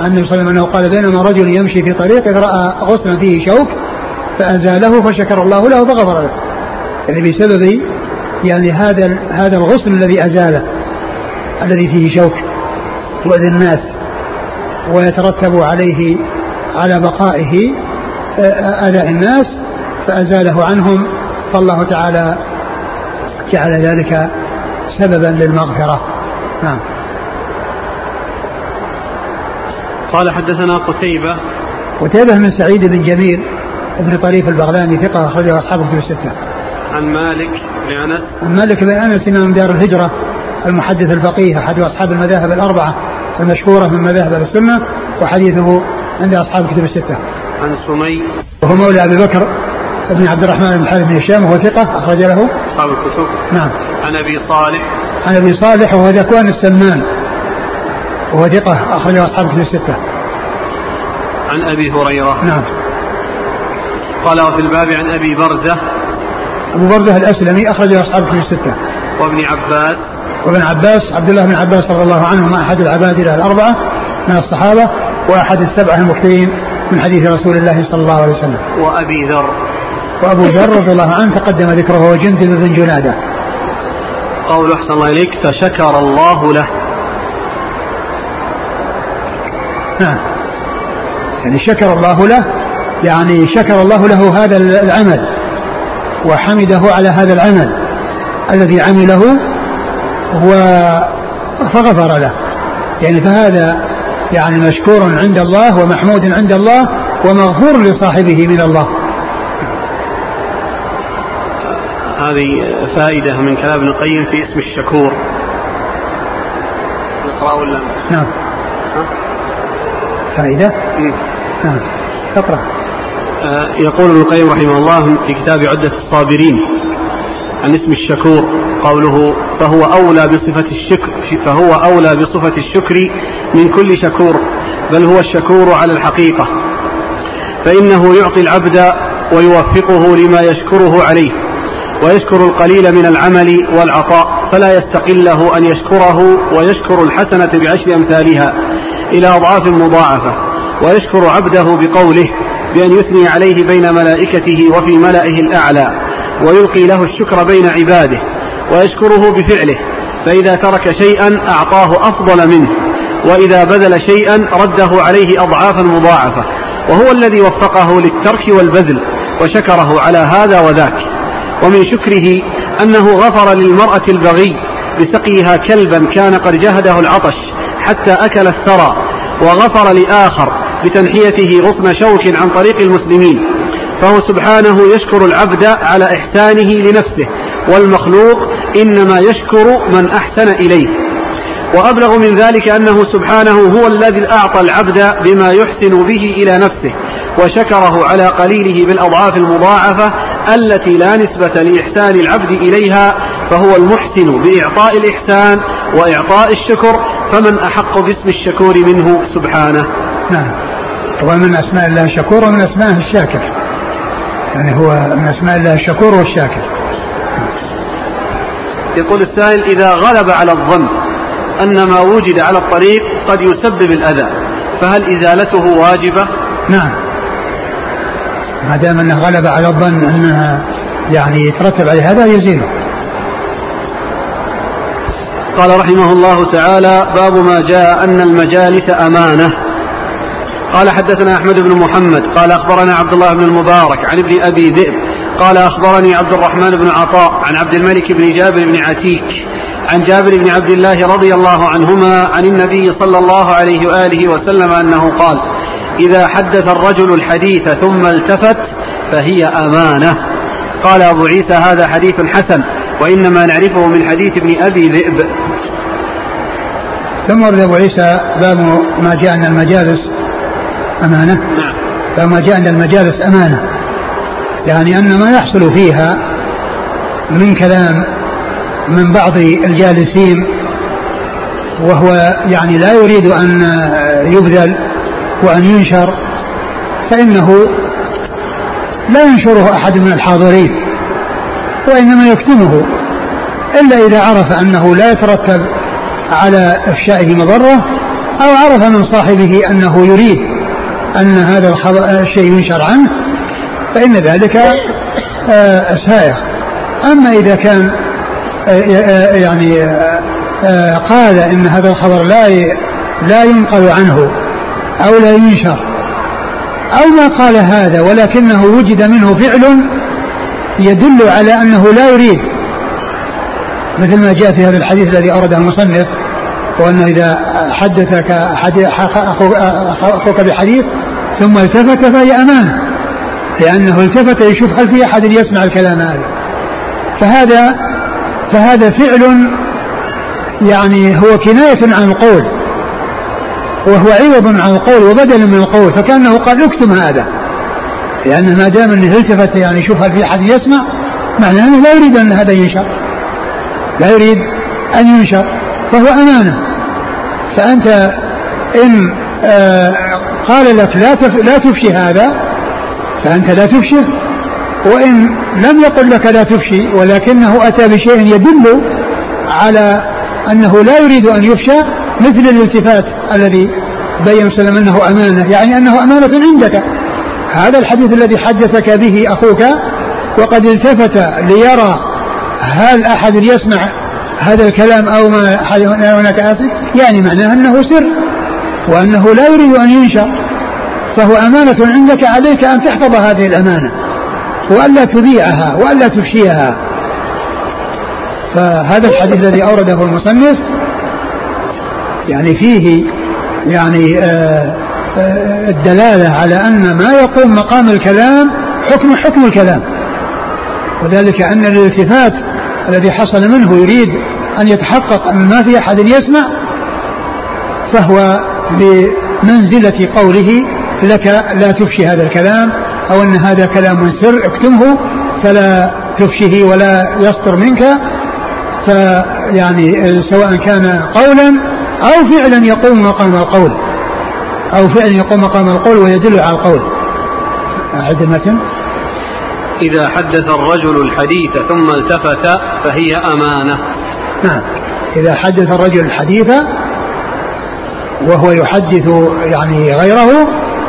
عن النبي صلى الله عليه وسلم أنه قال بينما رجل يمشي في طريق رأى غصنا فيه شوك فأزاله فشكر الله له فغفر له. يعني بسبب يعني هذا هذا الغصن الذي أزاله الذي فيه شوك يؤذي الناس ويترتب عليه على بقائه أذى الناس فأزاله عنهم. فالله تعالى جعل ذلك سببا للمغفرة. نعم. قال حدثنا قتيبة. قتيبة من سعيد بن جميل. ابن طريف البغلاني ثقة أخرجه أصحابه في الستة. عن مالك بن أنس. عن مالك بن أنس إمام دار الهجرة المحدث الفقيه أحد أصحاب المذاهب الأربعة المشهورة من مذاهب السنة وحديثه عند أصحاب الكتب الستة. عن سمي. وهو مولى أبي بكر بن عبد الرحمن بن حارث بن هشام وهو ثقة أخرج له. أصحاب الكتب. نعم. عن أبي صالح. عن أبي صالح وهو ذكوان السمان وهو ثقة أخرجه أصحاب الكتب الستة عن أبي هريرة. نعم. قال وفي الباب عن أبي برزة. أبو برزة الأسلمي أخرجه أصحاب الكتب الستة. وابن عباس. وابن عباس عبد الله بن عباس رضي الله عنهما أحد العبادلة الأربعة من الصحابة وأحد السبعة المكثرين من حديث رسول الله صلى الله عليه وسلم. وأبي ذر. وأبو ذر رضي الله عنه تقدم ذكره هو جندب بن جنادة. قول أحسن الله إليك فشكر الله له. نعم. يعني شكر الله له يعني شكر الله له هذا العمل وحمده على هذا العمل الذي عمله فغفر له. يعني فهذا يعني مشكور عند الله ومحمود عند الله ومغفور لصاحبه من الله. هذه فائدة من كلام ابن القيم في اسم الشكور. نقرأ ولا؟ نعم. فائدة؟ نعم. اقرأ. يقول ابن القيم رحمه الله في كتاب عدة الصابرين عن اسم الشكور قوله فهو أولى بصفة الشكر فهو أولى بصفة الشكر من كل شكور بل هو الشكور على الحقيقة فإنه يعطي العبد ويوفقه لما يشكره عليه ويشكر القليل من العمل والعطاء فلا يستقله أن يشكره ويشكر الحسنة بعشر أمثالها إلى أضعاف مضاعفة ويشكر عبده بقوله بأن يثني عليه بين ملائكته وفي ملئه الأعلى ويلقي له الشكر بين عباده ويشكره بفعله فإذا ترك شيئا أعطاه أفضل منه وإذا بذل شيئا رده عليه أضعافا مضاعفة وهو الذي وفقه للترك والبذل وشكره على هذا وذاك. ومن شكره أنه غفر للمرأة البغي بسقيها كلبا كان قد جهده العطش حتى أكل الثرى وغفر لآخر بتنحيته غصن شوك عن طريق المسلمين. فهو سبحانه يشكر العبد على إحسانه لنفسه والمخلوق إنما يشكر من أحسن إليه. وأبلغ من ذلك أنه سبحانه هو الذي أعطى العبد بما يحسن به إلى نفسه وشكره على قليله بالأضعاف المضاعفة التي لا نسبة لإحسان العبد إليها فهو المحسن بإعطاء الإحسان وإعطاء الشكر فمن أحق باسم الشكور منه سبحانه. نعم. ومن أسماء الله الشكور ومن أسمائه الشاكر. يعني هو من أسماء الله الشكور والشاكر. يقول السائل إذا غلب على الظن أن ما وجد على الطريق قد يسبب الأذى فهل إزالته واجبة؟ نعم. ما دام أنه غلب على الظن أنها يعني يترتب عليه هذا يزيله قال رحمه الله تعالى باب ما جاء أن المجالس أمانة. قال حدثنا أحمد بن محمد قال أخبرنا عبد الله بن المبارك عن ابن أبي ذئب قال أخبرني عبد الرحمن بن عطاء عن عبد الملك بن جابر بن عتيك عن جابر بن عبد الله رضي الله عنهما عن النبي صلى الله عليه وآله وسلم أنه قال إذا حدث الرجل الحديث ثم التفت فهي أمانة. قال أبو عيسى هذا حديث حسن وإنما نعرفه من حديث ابن أبي ذئب. ثم ورد أبو عيسى باب ما جاء أن المجالس أمانة. نعم. باب ما جاء أن المجالس أمانة. يعني أن ما يحصل فيها من كلام من بعض الجالسين وهو يعني لا يريد أن يبذل وأن ينشر فإنه لا ينشره أحد من الحاضرين وإنما يكتمه إلا إذا عرف أنه لا يترتب على إفشائه مضرة أو عرف من صاحبه أنه يريد أن هذا الشيء ينشر عنه فإن ذلك آه، سائغ أما إذا كان آه، آه، يعني قال إن هذا الخبر لا لا ينقل عنه أو لا ينشر أو ما قال هذا ولكنه وجد منه فعل يدل على أنه لا يريد مثل ما جاء في هذا الحديث الذي أورده المصنف وأنه إذا حدثك أخوك بحديث ثم التفت فهي أمانة لأنه التفت يشوف هل في أحد يسمع الكلام هذا. فهذا فهذا فعل يعني هو كناية عن القول وهو عوض عن القول وبدل من القول فكأنه قال اكتم هذا. لأنه ما دام أنه التفت يعني يشوف هل في أحد يسمع معناه أنه لا يريد أن هذا ينشر. لا يريد أن ينشر. فهو أمانة. فأنت إن آه قال لك لا لا تفشي هذا فأنت لا تفشه وإن لم يقل لك لا تفشي ولكنه أتى بشيء يدل على أنه لا يريد أن يفشى مثل الالتفات الذي بين وسلم أنه أمانة. يعني أنه أمانة عندك. هذا الحديث الذي حدثك به أخوك وقد التفت ليرى هل أحد يسمع هذا الكلام أو ما هناك آسف يعني معناه أنه سر وأنه لا يريد أن ينشر. فهو أمانة عندك عليك أن تحفظ هذه الأمانة وألا تذيعها وألا تفشيها. فهذا الحديث الذي أورده المصنف يعني فيه يعني آه، آه، الدلالة على أن ما يقوم مقام الكلام حكم حكم الكلام. وذلك أن الالتفات الذي حصل منه يريد أن يتحقق أن ما في أحد يسمع فهو بمنزلة قوله لك لا تفشي هذا الكلام أو أن هذا كلام سر اكتمه فلا تفشه ولا يصدر منك. فيعني سواء كان قولا أو فعلا يقوم مقام القول أو فعل يقوم مقام القول ويدل على القول. أعد المتن. إذا حدث الرجل الحديث ثم التفت فهي أمانة. نعم. إذا حدث الرجل الحديث وهو يحدث يعني غيره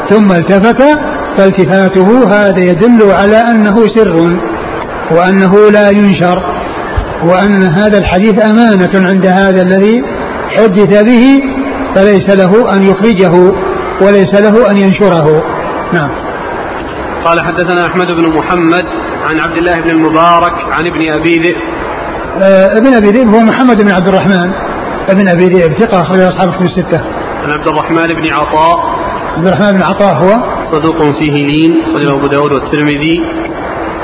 ثم التفت فالتفاته هذا يدل على أنه سر وأنه لا ينشر وأن هذا الحديث أمانة عند هذا الذي حدث به فليس له أن يخرجه وليس له أن ينشره. نعم. قال حدثنا أحمد بن محمد عن عبد الله بن المبارك عن ابن أبي ذئب. آه ابن أبي ذئب هو محمد بن عبد الرحمن. ابن أبي ذئب ثقة أخرج أصحاب في الستة. عن عبد الرحمن بن عطاء. عبد الرحمن بن عطاء هو؟ صدوق فيه لين صدوق أبو داود والترمذي.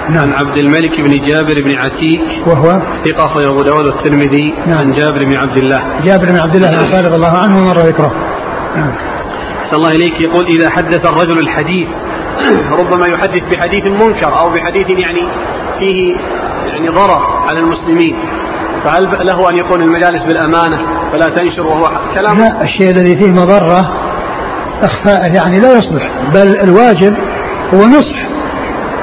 نعم. عن عبد الملك بن جابر بن عتيك. وهو؟ ثقة أخرج أبو داود والترمذي. نعم. عن جابر بن عبد الله. جابر بن عبد الله بن رضي الله عنه ومر ذكره. نعم. الله إليك. يقول إذا حدث الرجل الحديث ربما يحدث بحديث منكر أو بحديث يعني فيه يعني ضرر على المسلمين. فهل له أن يكون المجالس بالأمانة فلا تنشر وهو كلام؟ لا الشيء الذي فيه مضرة إخفاء يعني لا يصلح بل الواجب هو نصح.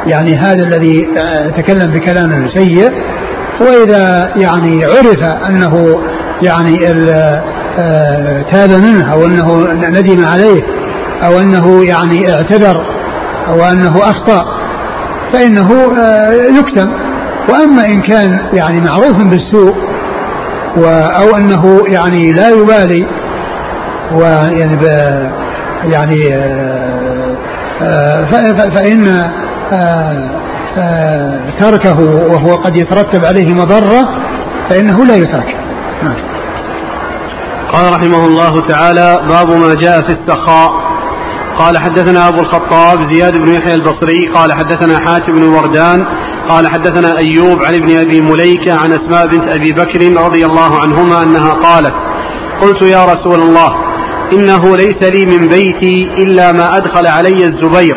يعني هذا الذي تكلم بكلام سيء وإذا يعني عرف أنه يعني آه، تاب منه أو أنه ندم عليه أو أنه يعني اعتذر أو أنه أخطأ فإنه آه، يكتم. وأما إن كان يعني معروف بالسوء أو أنه يعني لا يبالي ويعني يعني آه، فإن تركه وهو قد يترتب عليه مضرة فإنه لا يترك نعم. قال رحمه الله تعالى باب ما جاء في السخاء. قال حدثنا أبو الخطاب زياد بن يحيى البصري قال حدثنا حاتم بن وردان قال حدثنا أيوب عن ابن أبي مليكة عن أسماء بنت أبي بكر رضي الله عنهما أنها قالت قلت يا رسول الله إنه ليس لي من بيتي إلا ما أدخل علي الزبير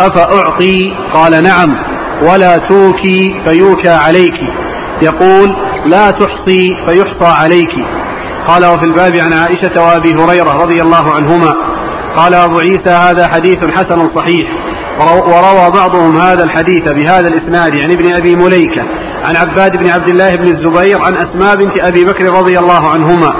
أفأعطي؟ قال نعم ولا توكي فيوكى عليك يقول لا تحصي فيحصى عليك. قال وفي الباب عن عائشة وأبي هريرة رضي الله عنهما قال أبو عيسى هذا حديث حسن صحيح. وروى بعضهم هذا الحديث بهذا الإسناد عن ابن أبي مليكة. عن عباد بن عبد الله بن الزبير عن أسماء بنت أبي بكر رضي الله عنهما.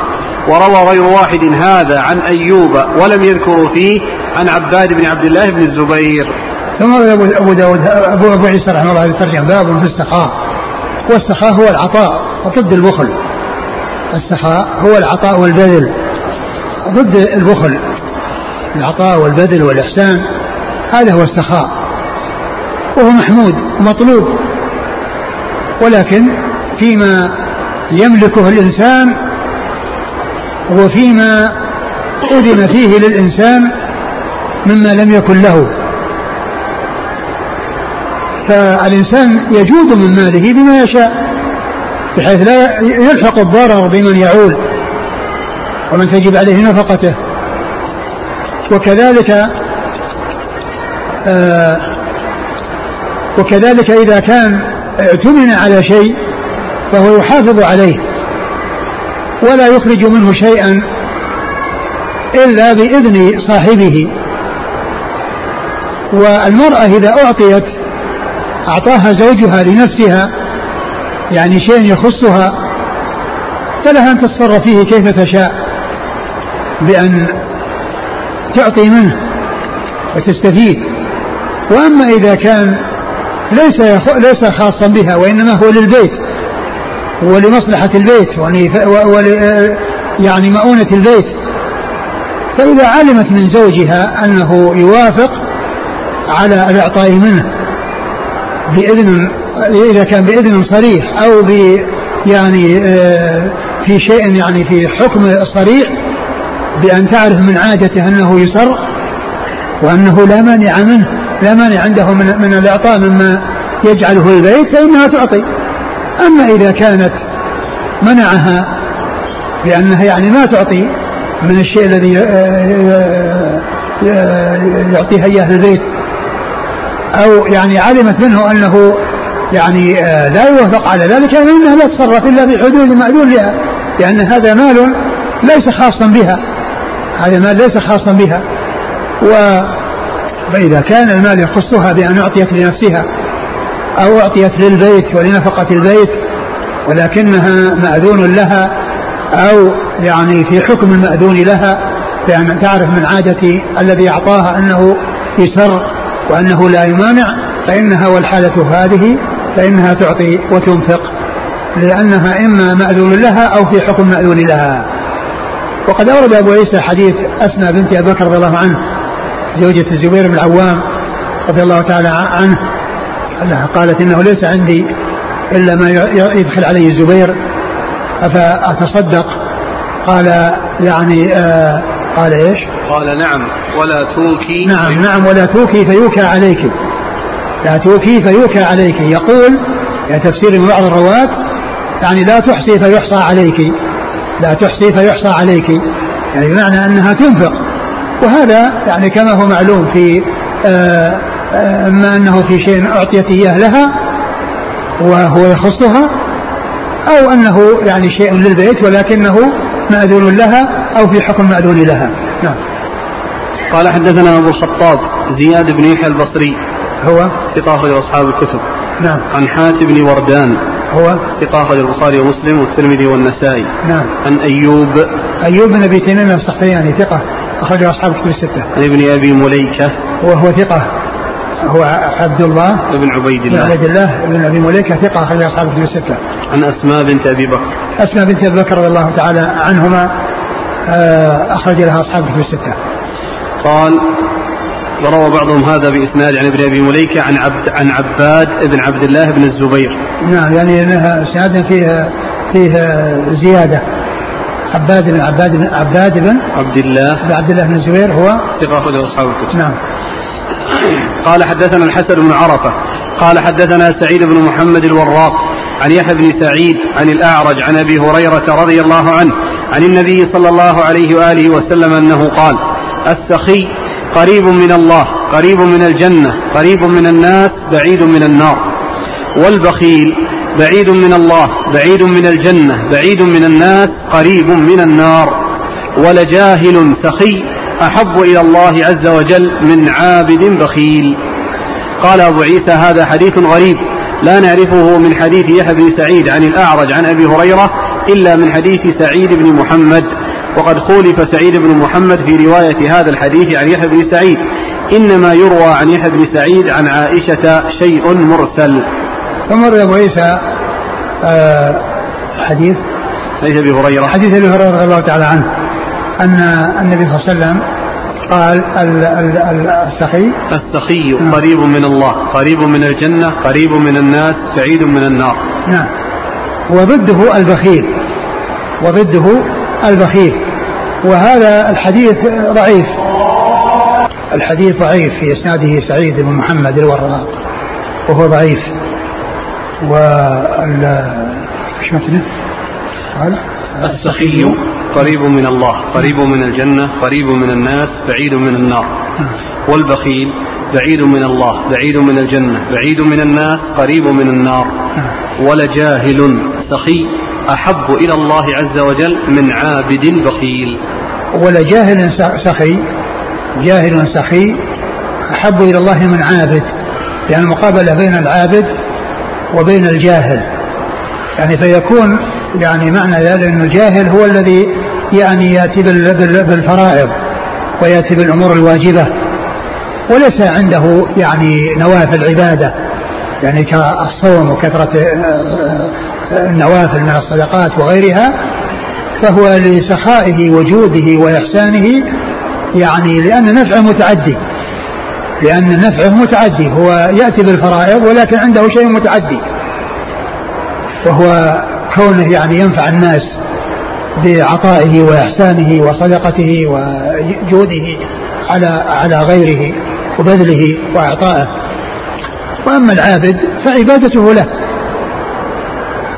وروى غير واحد هذا عن أيوب ولم يذكروا فيه عن عباد بن عبد الله بن الزبير. ثم أبو داود أبو, أبو عيسى رحمه الله يترجم باب في السخاء. والسخاء هو العطاء وضد البخل. السخاء هو العطاء والبذل ضد البخل. العطاء والبذل والإحسان هذا هو السخاء. وهو محمود ومطلوب. ولكن فيما يملكه الإنسان وفيما أذن فيه للإنسان مما لم يكن له. فالإنسان يجود من ماله بما يشاء بحيث لا يلحق الضرر بمن يعول ومن تجب عليه نفقته. وكذلك آه وكذلك إذا كان اؤتمن على شيء فهو يحافظ عليه ولا يخرج منه شيئا إلا بإذن صاحبه. والمرأة إذا أعطيت أعطاها زوجها لنفسها يعني شيء يخصها فلها أن تتصرف فيه كيف تشاء بأن تعطي منه وتستفيد. وأما إذا كان ليس ليس خاصا بها وإنما هو للبيت ولمصلحة البيت ول يعني مؤونة البيت. فإذا علمت من زوجها أنه يوافق على الإعطاء منه بإذن إذا كان بإذن صريح أو ب يعني آه، في شيء يعني في حكم صريح بأن تعرف من عادته أنه يسر وأنه لا مانع منه لا مانع عنده من, من الإعطاء مما يجعله البيت فإنها تعطي. أما إذا كانت منعها بأنها يعني ما تعطي من الشيء الذي يعطيها إياه البيت أو يعني علمت منه أنه يعني آه، لا يوافق على ذلك أنها لا تتصرف إلا في حدود مأذون لها لأن هذا مال ليس خاصا بها. هذا مال ليس خاصا بها. و فإذا كان المال يخصها بأن أعطيت لنفسها أو أعطيت للبيت ولنفقة البيت ولكنها مأذون لها أو يعني في حكم المأذون لها بأن تعرف من عادة الذي أعطاها أنه يسر وأنه لا يمانع فإنها والحالة هذه فإنها تعطي وتنفق لأنها إما مأذون لها أو في حكم مأذون لها. وقد أورد أبو عيسى حديث أسمى بنت أبي بكر رضي الله عنه زوجة الزبير بن العوام رضي الله تعالى عنه أنها قالت إنه ليس عندي إلا ما يدخل عليه الزبير أفأتصدق؟ قال يعني آه قال إيش؟ قال نعم ولا توكي. نعم نعم ولا توكي فيوكى عليك. لا توكي فيوكى عليك. يقول يعني تفسير من بعض الرواة يعني لا تحصي فيحصى عليك. لا تحصي فيحصى عليك. يعني بمعنى أنها تنفق. وهذا يعني كما هو معلوم في آه، آه، أما أنه في شيء أعطيت إياه لها وهو يخصها أو أنه يعني شيء للبيت ولكنه مأذون لها أو في حكم مأذون لها. نعم. قال حدثنا أبو الخطاب زياد بن يحيى البصري. هو؟ ثقة أخرج أصحاب الكتب. نعم. عن حاتم بن وردان. هو ثقة أخرج البخاري ومسلم والترمذي والنسائي. نعم. عن أيوب. أيوب بن أبي تميم السختياني ثقة أخرج أصحاب الكتب الستة. عن ابن أبي مليكة. وهو ثقة هو عبد الله بن عبيد بن الله عبيد الله بن أبي مليكة ثقة أخرج أصحاب الكتب الستة. عن أسماء بنت أبي بكر. أسماء بنت أبي بكر رضي الله تعالى عنهما آه، أخرج لها أصحاب الكتب الستة. قال وروى بعضهم هذا بإسناد عن ابن أبي مليكة عن عبد عن عباد بن عبد الله بن الزبير. نعم يعني إنها اسناد فيه فيه زيادة. عباد بن عباد بن عباد بن عبد الله. بن عبد الله بن الزبير هو؟ ثقة أخرجه أصحاب الكتب. نعم. قال حدثنا الحسن بن عرفة. قال حدثنا سعيد بن محمد الوراق عن يحيى بن سعيد عن الأعرج عن أبي هريرة رضي الله عنه عن النبي صلى الله عليه وآله وسلم أنه قال السخي قريب من الله قريب من الجنة قريب من الناس بعيد من النار. والبخيل بعيد من الله بعيد من الجنة بعيد من الناس قريب من النار. ولجاهل سخي أحب إلى الله عز وجل من عابد بخيل. قال أبو عيسى هذا حديث غريب لا نعرفه من حديث يحيى بن سعيد عن الأعرج عن أبي هريرة إلا من حديث سعيد بن محمد. وقد خولف سعيد بن محمد في رواية هذا الحديث عن يحيى بن سعيد. إنما يروى عن يحيى بن سعيد عن عائشة شيء مرسل. ثم أبو عيسى آه، حديث. حديث أبي هريرة. حديث أبي هريرة رضي الله تعالى عنه أن النبي صلى الله عليه وسلم قال ال- ال- ال- السخي. السخي نعم. قريب من الله قريب من الجنة قريب من الناس بعيد من النار. نعم. وضده البخيل. وضده البخيل وهذا الحديث ضعيف. الحديث ضعيف في إسناده سعيد بن محمد الوراق وهو ضعيف. وال إيش متنه؟ قال السخي قريب من الله قريب من الجنة قريب من الناس بعيد من النار. والبخيل بعيد من الله بعيد من الجنة بعيد من الناس قريب من النار. ولجاهل سخي أحب إلى الله عز وجل من عابد بخيل. ولجاهل سخي جاهل سخي أحب إلى الله من عابد يعني المقابلة بين العابد وبين الجاهل. يعني فيكون يعني معنى ذلك أن الجاهل هو الذي يعني يأتي بال- بال- بالفرائض. ويأتي بالأمور الواجبة. وليس عنده يعني نوافل عبادة يعني كالصوم وكثرة آه، النوافل من الصدقات وغيرها فهو لسخائه وجوده وإحسانه يعني لأن نفعه متعدي. لأن نفعه متعدي. هو يأتي بالفرائض ولكن عنده شيء متعدي. وهو كونه يعني ينفع الناس. بعطائه وإحسانه وصدقته وجوده على على غيره وبذله وإعطائه. وأما العابد فعبادته له.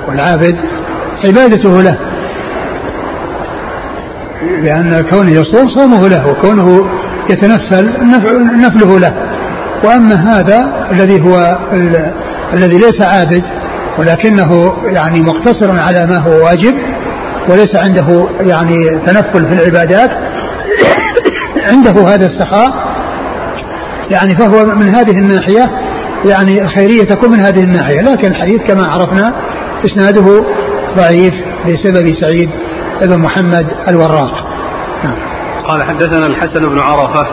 والعابد عبادته له. لأن كونه يصوم صومه له وكونه يتنفل نفله له. وأما هذا الذي هو ال- الذي ليس عابد ولكنه يعني مقتصر على ما هو واجب وليس عنده يعني تنفل في العبادات. عنده هذا السخاء. يعني فهو من هذه الناحية يعني الخيرية تكون من هذه الناحية. لكن الحديث كما عرفنا إسناده ضعيف بسبب سعيد بن محمد الوراق. نعم. قال حدثنا الحسن بن عرفة.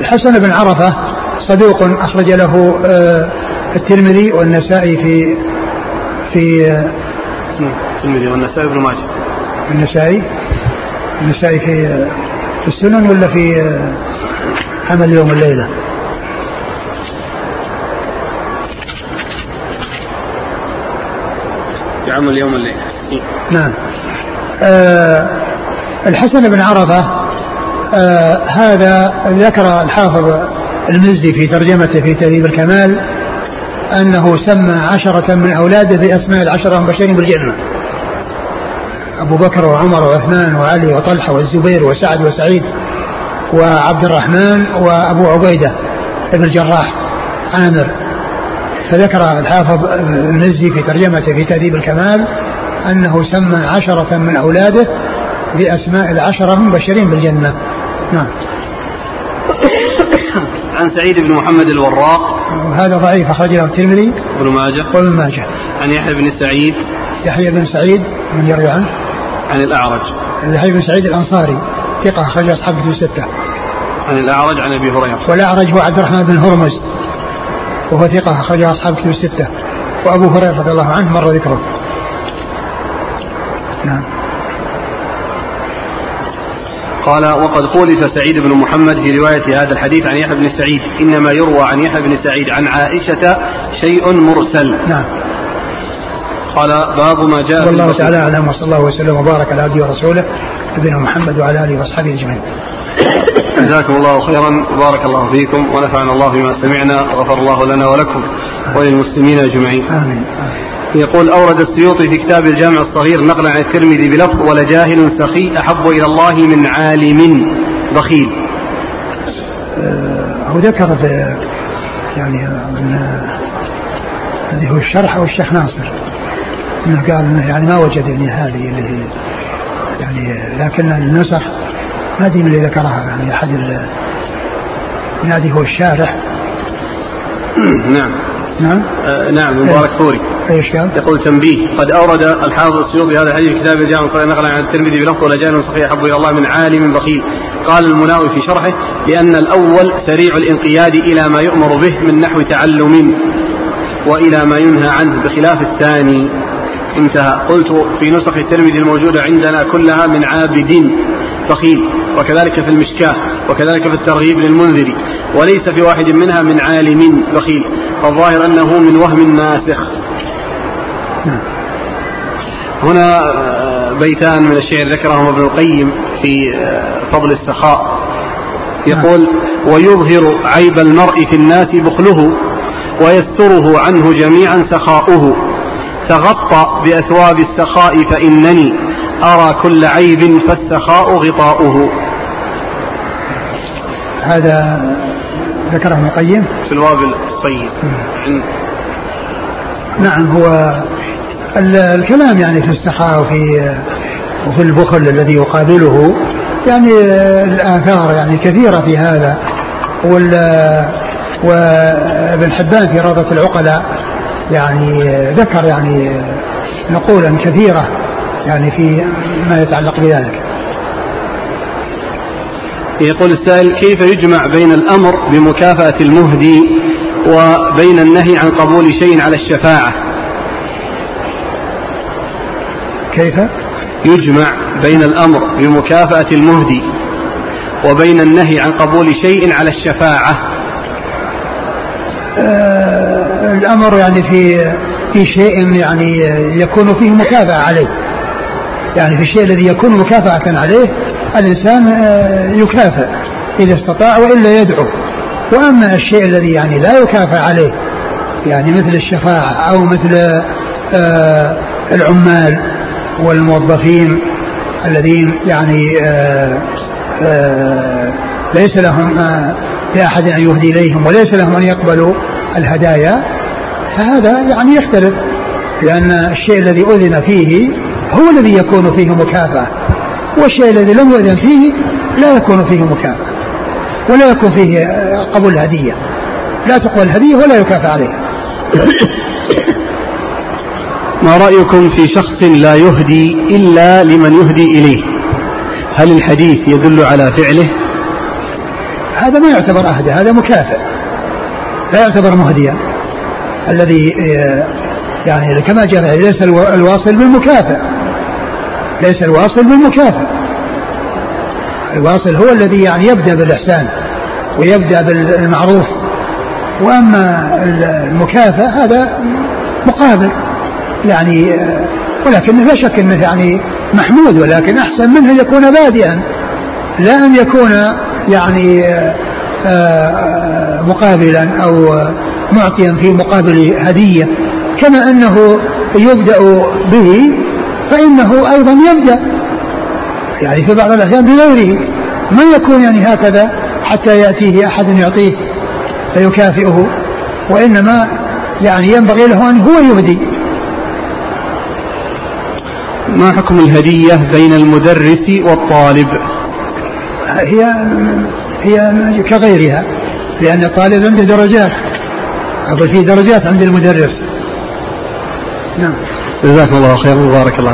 الحسن بن عرفة صدوق أخرج له آه، الترمذي والنسائي في في آه، الترمذي والنسائي بن ماجه. النسائي؟ النسائي في آه، في السنن ولا في عمل يوم الليلة؟ في عمل يوم الليلة. نعم. آه الحسن بن عرفة آه هذا ذكر الحافظ المزي في ترجمته في تهذيب الكمال أنه سمى عشرة من أولاده بأسماء العشرة المبشرين بالجنة. أبو بكر وعمر وعثمان وعلي وطلحة والزبير وسعد وسعيد وعبد الرحمن وأبو عبيدة بن الجراح عامر. فذكر الحافظ المزي في ترجمته في تهذيب الكمال أنه سمى عشرة من أولاده بأسماء العشرة المبشرين بالجنة. نعم. عن سعيد بن محمد الوراق. هذا ضعيف أخرجه الترمذي. ابن ماجه. وابن ماجه. عن يحيى بن سعيد. يحيى بن سعيد من يروي عنه. عن الأعرج. يحيى بن سعيد الأنصاري ثقة أخرج أصحاب كتب الستة. عن الأعرج عن أبي هريرة. والأعرج هو عبد الرحمن بن هرمز وهو ثقة أخرجه أصحاب كتب الستة. وأبو هريرة رضي الله عنه مر ذكره. نعم. قال وقد خولف سعيد بن محمد في رواية هذا الحديث عن يحيى بن سعيد. إنما يروى عن يحيى بن سعيد عن عائشة شيء مرسل. نعم. قال باب ما جاء والله تعالى أعلم وصلى الله وسلم وبارك على عبده ورسوله نبينا محمد وعلى آله وأصحابه أجمعين جزاكم الله خيرا وبارك الله فيكم ونفعنا الله بما سمعنا وغفر الله لنا ولكم وللمسلمين أجمعين. آمين. يقول أورد السيوطي في كتاب الجامع الصغير نقلا عن الترمذي بلفظ ولجاهل سخي أحب إلى الله من عالم بخيل. هو ذكر في يعني هذه هو الشرح أو الشيخ ناصر قال إنه يعني ما وجد يعني هذه اللي هي يعني لكن النسخ ما أدري من اللي ذكرها يعني أحد نادي هو الشارح. نعم. نعم؟ آه نعم مبارك ثوري إيش قال؟ يقول تنبيه. قد أورد الحافظ السيوطي هذا الحديث في كتاب الجامع صحيح نقلا عن الترمذي بلفظ ولجان صحيح احب إلى الله من عالم بخيل. قال المناوي في شرحه لأن الأول سريع الانقياد إلى ما يؤمر به من نحو تعلم وإلى ما ينهى عنه بخلاف الثاني. انتهى. قلت في نسخ الترمذي الموجودة عندنا كلها من عابد بخيل وكذلك في المشكاة وكذلك في الترغيب للمنذري وليس في واحد منها من عالم بخيل فالظاهر أنه من وهم ناسخ. هنا آه، بيتان من الشعر ذكرهما ابن القيم في آه، فضل السخاء. يقول ويظهر عيب المرء في الناس بخله ويستره عنه جميعا سخاؤه. تغطى بأثواب السخاء فإنني أرى كل عيب فالسخاء غطاؤه. هذا ذكره ابن القيم. في الوابل الصيد نعم هو الكلام يعني في السخاء وفي وفي البخل الذي يقابله يعني الآثار يعني كثيرة في هذا. وال وابن حبان في روضة العقلاء يعني ذكر يعني نقولا كثيرة يعني في ما يتعلق بذلك. يقول السائل كيف يجمع بين الأمر بمكافأة المهدي وبين النهي عن قبول شيء على الشفاعة؟ كيف؟ يجمع بين الأمر بمكافأة المهدي وبين النهي عن قبول شيء على الشفاعة. آه الأمر يعني في في شيء يعني يكون فيه مكافأة عليه. يعني في الشيء الذي يكون مكافأة عليه الإنسان آه، يكافئ إذا استطاع وإلا يدعو. وأما الشيء الذي يعني لا يكافئ عليه يعني مثل الشفاعة أو مثل آه، العمال والموظفين الذين يعني آه، ليس لهم لأحد أن يهدي إليهم وليس لهم أن يقبلوا الهدايا فهذا يعني يختلف لأن الشيء الذي أذن فيه هو الذي يكون فيه مكافأة والشيء الذي لم يؤذن فيه لا يكون فيه مكافأة ولا يكون فيه قبول الهدية لا تقبل الهدية ولا يكافئ عليها. ما رأيكم في شخص لا يهدي إلا لمن يهدي إليه؟ هل الحديث يدل على فعله؟ هذا ما يعتبر أهدى هذا مكافئ لا يعتبر مهديا. الذي آه، يعني كما جاء ليس الواصل بالمكافئ ليس الواصل بالمكافئ الواصل هو الذي يعني يبدأ بالإحسان ويبدأ بالمعروف. وأما المكافأة هذا مقابل. يعني ولكن لا شك أنه يعني محمود ولكن أحسن منه أن يكون بادئا. لا أن يكون يعني آه، مقابلا أو معطيا في مقابل هدية. كما أنه يبدأ به فإنه أيضا يبدأ. يعني في بعض الأحيان بغيره. ما يكون يعني هكذا حتى يأتيه أحد يعطيه فيكافئه. وإنما يعني ينبغي له أن هو يهدي. ما حكم الهدية بين المدرس والطالب؟ هي هي كغيرها لأن الطالب عنده درجات. أقول في درجات عند المدرس. نعم. جزاكم الله خيرا وبارك الله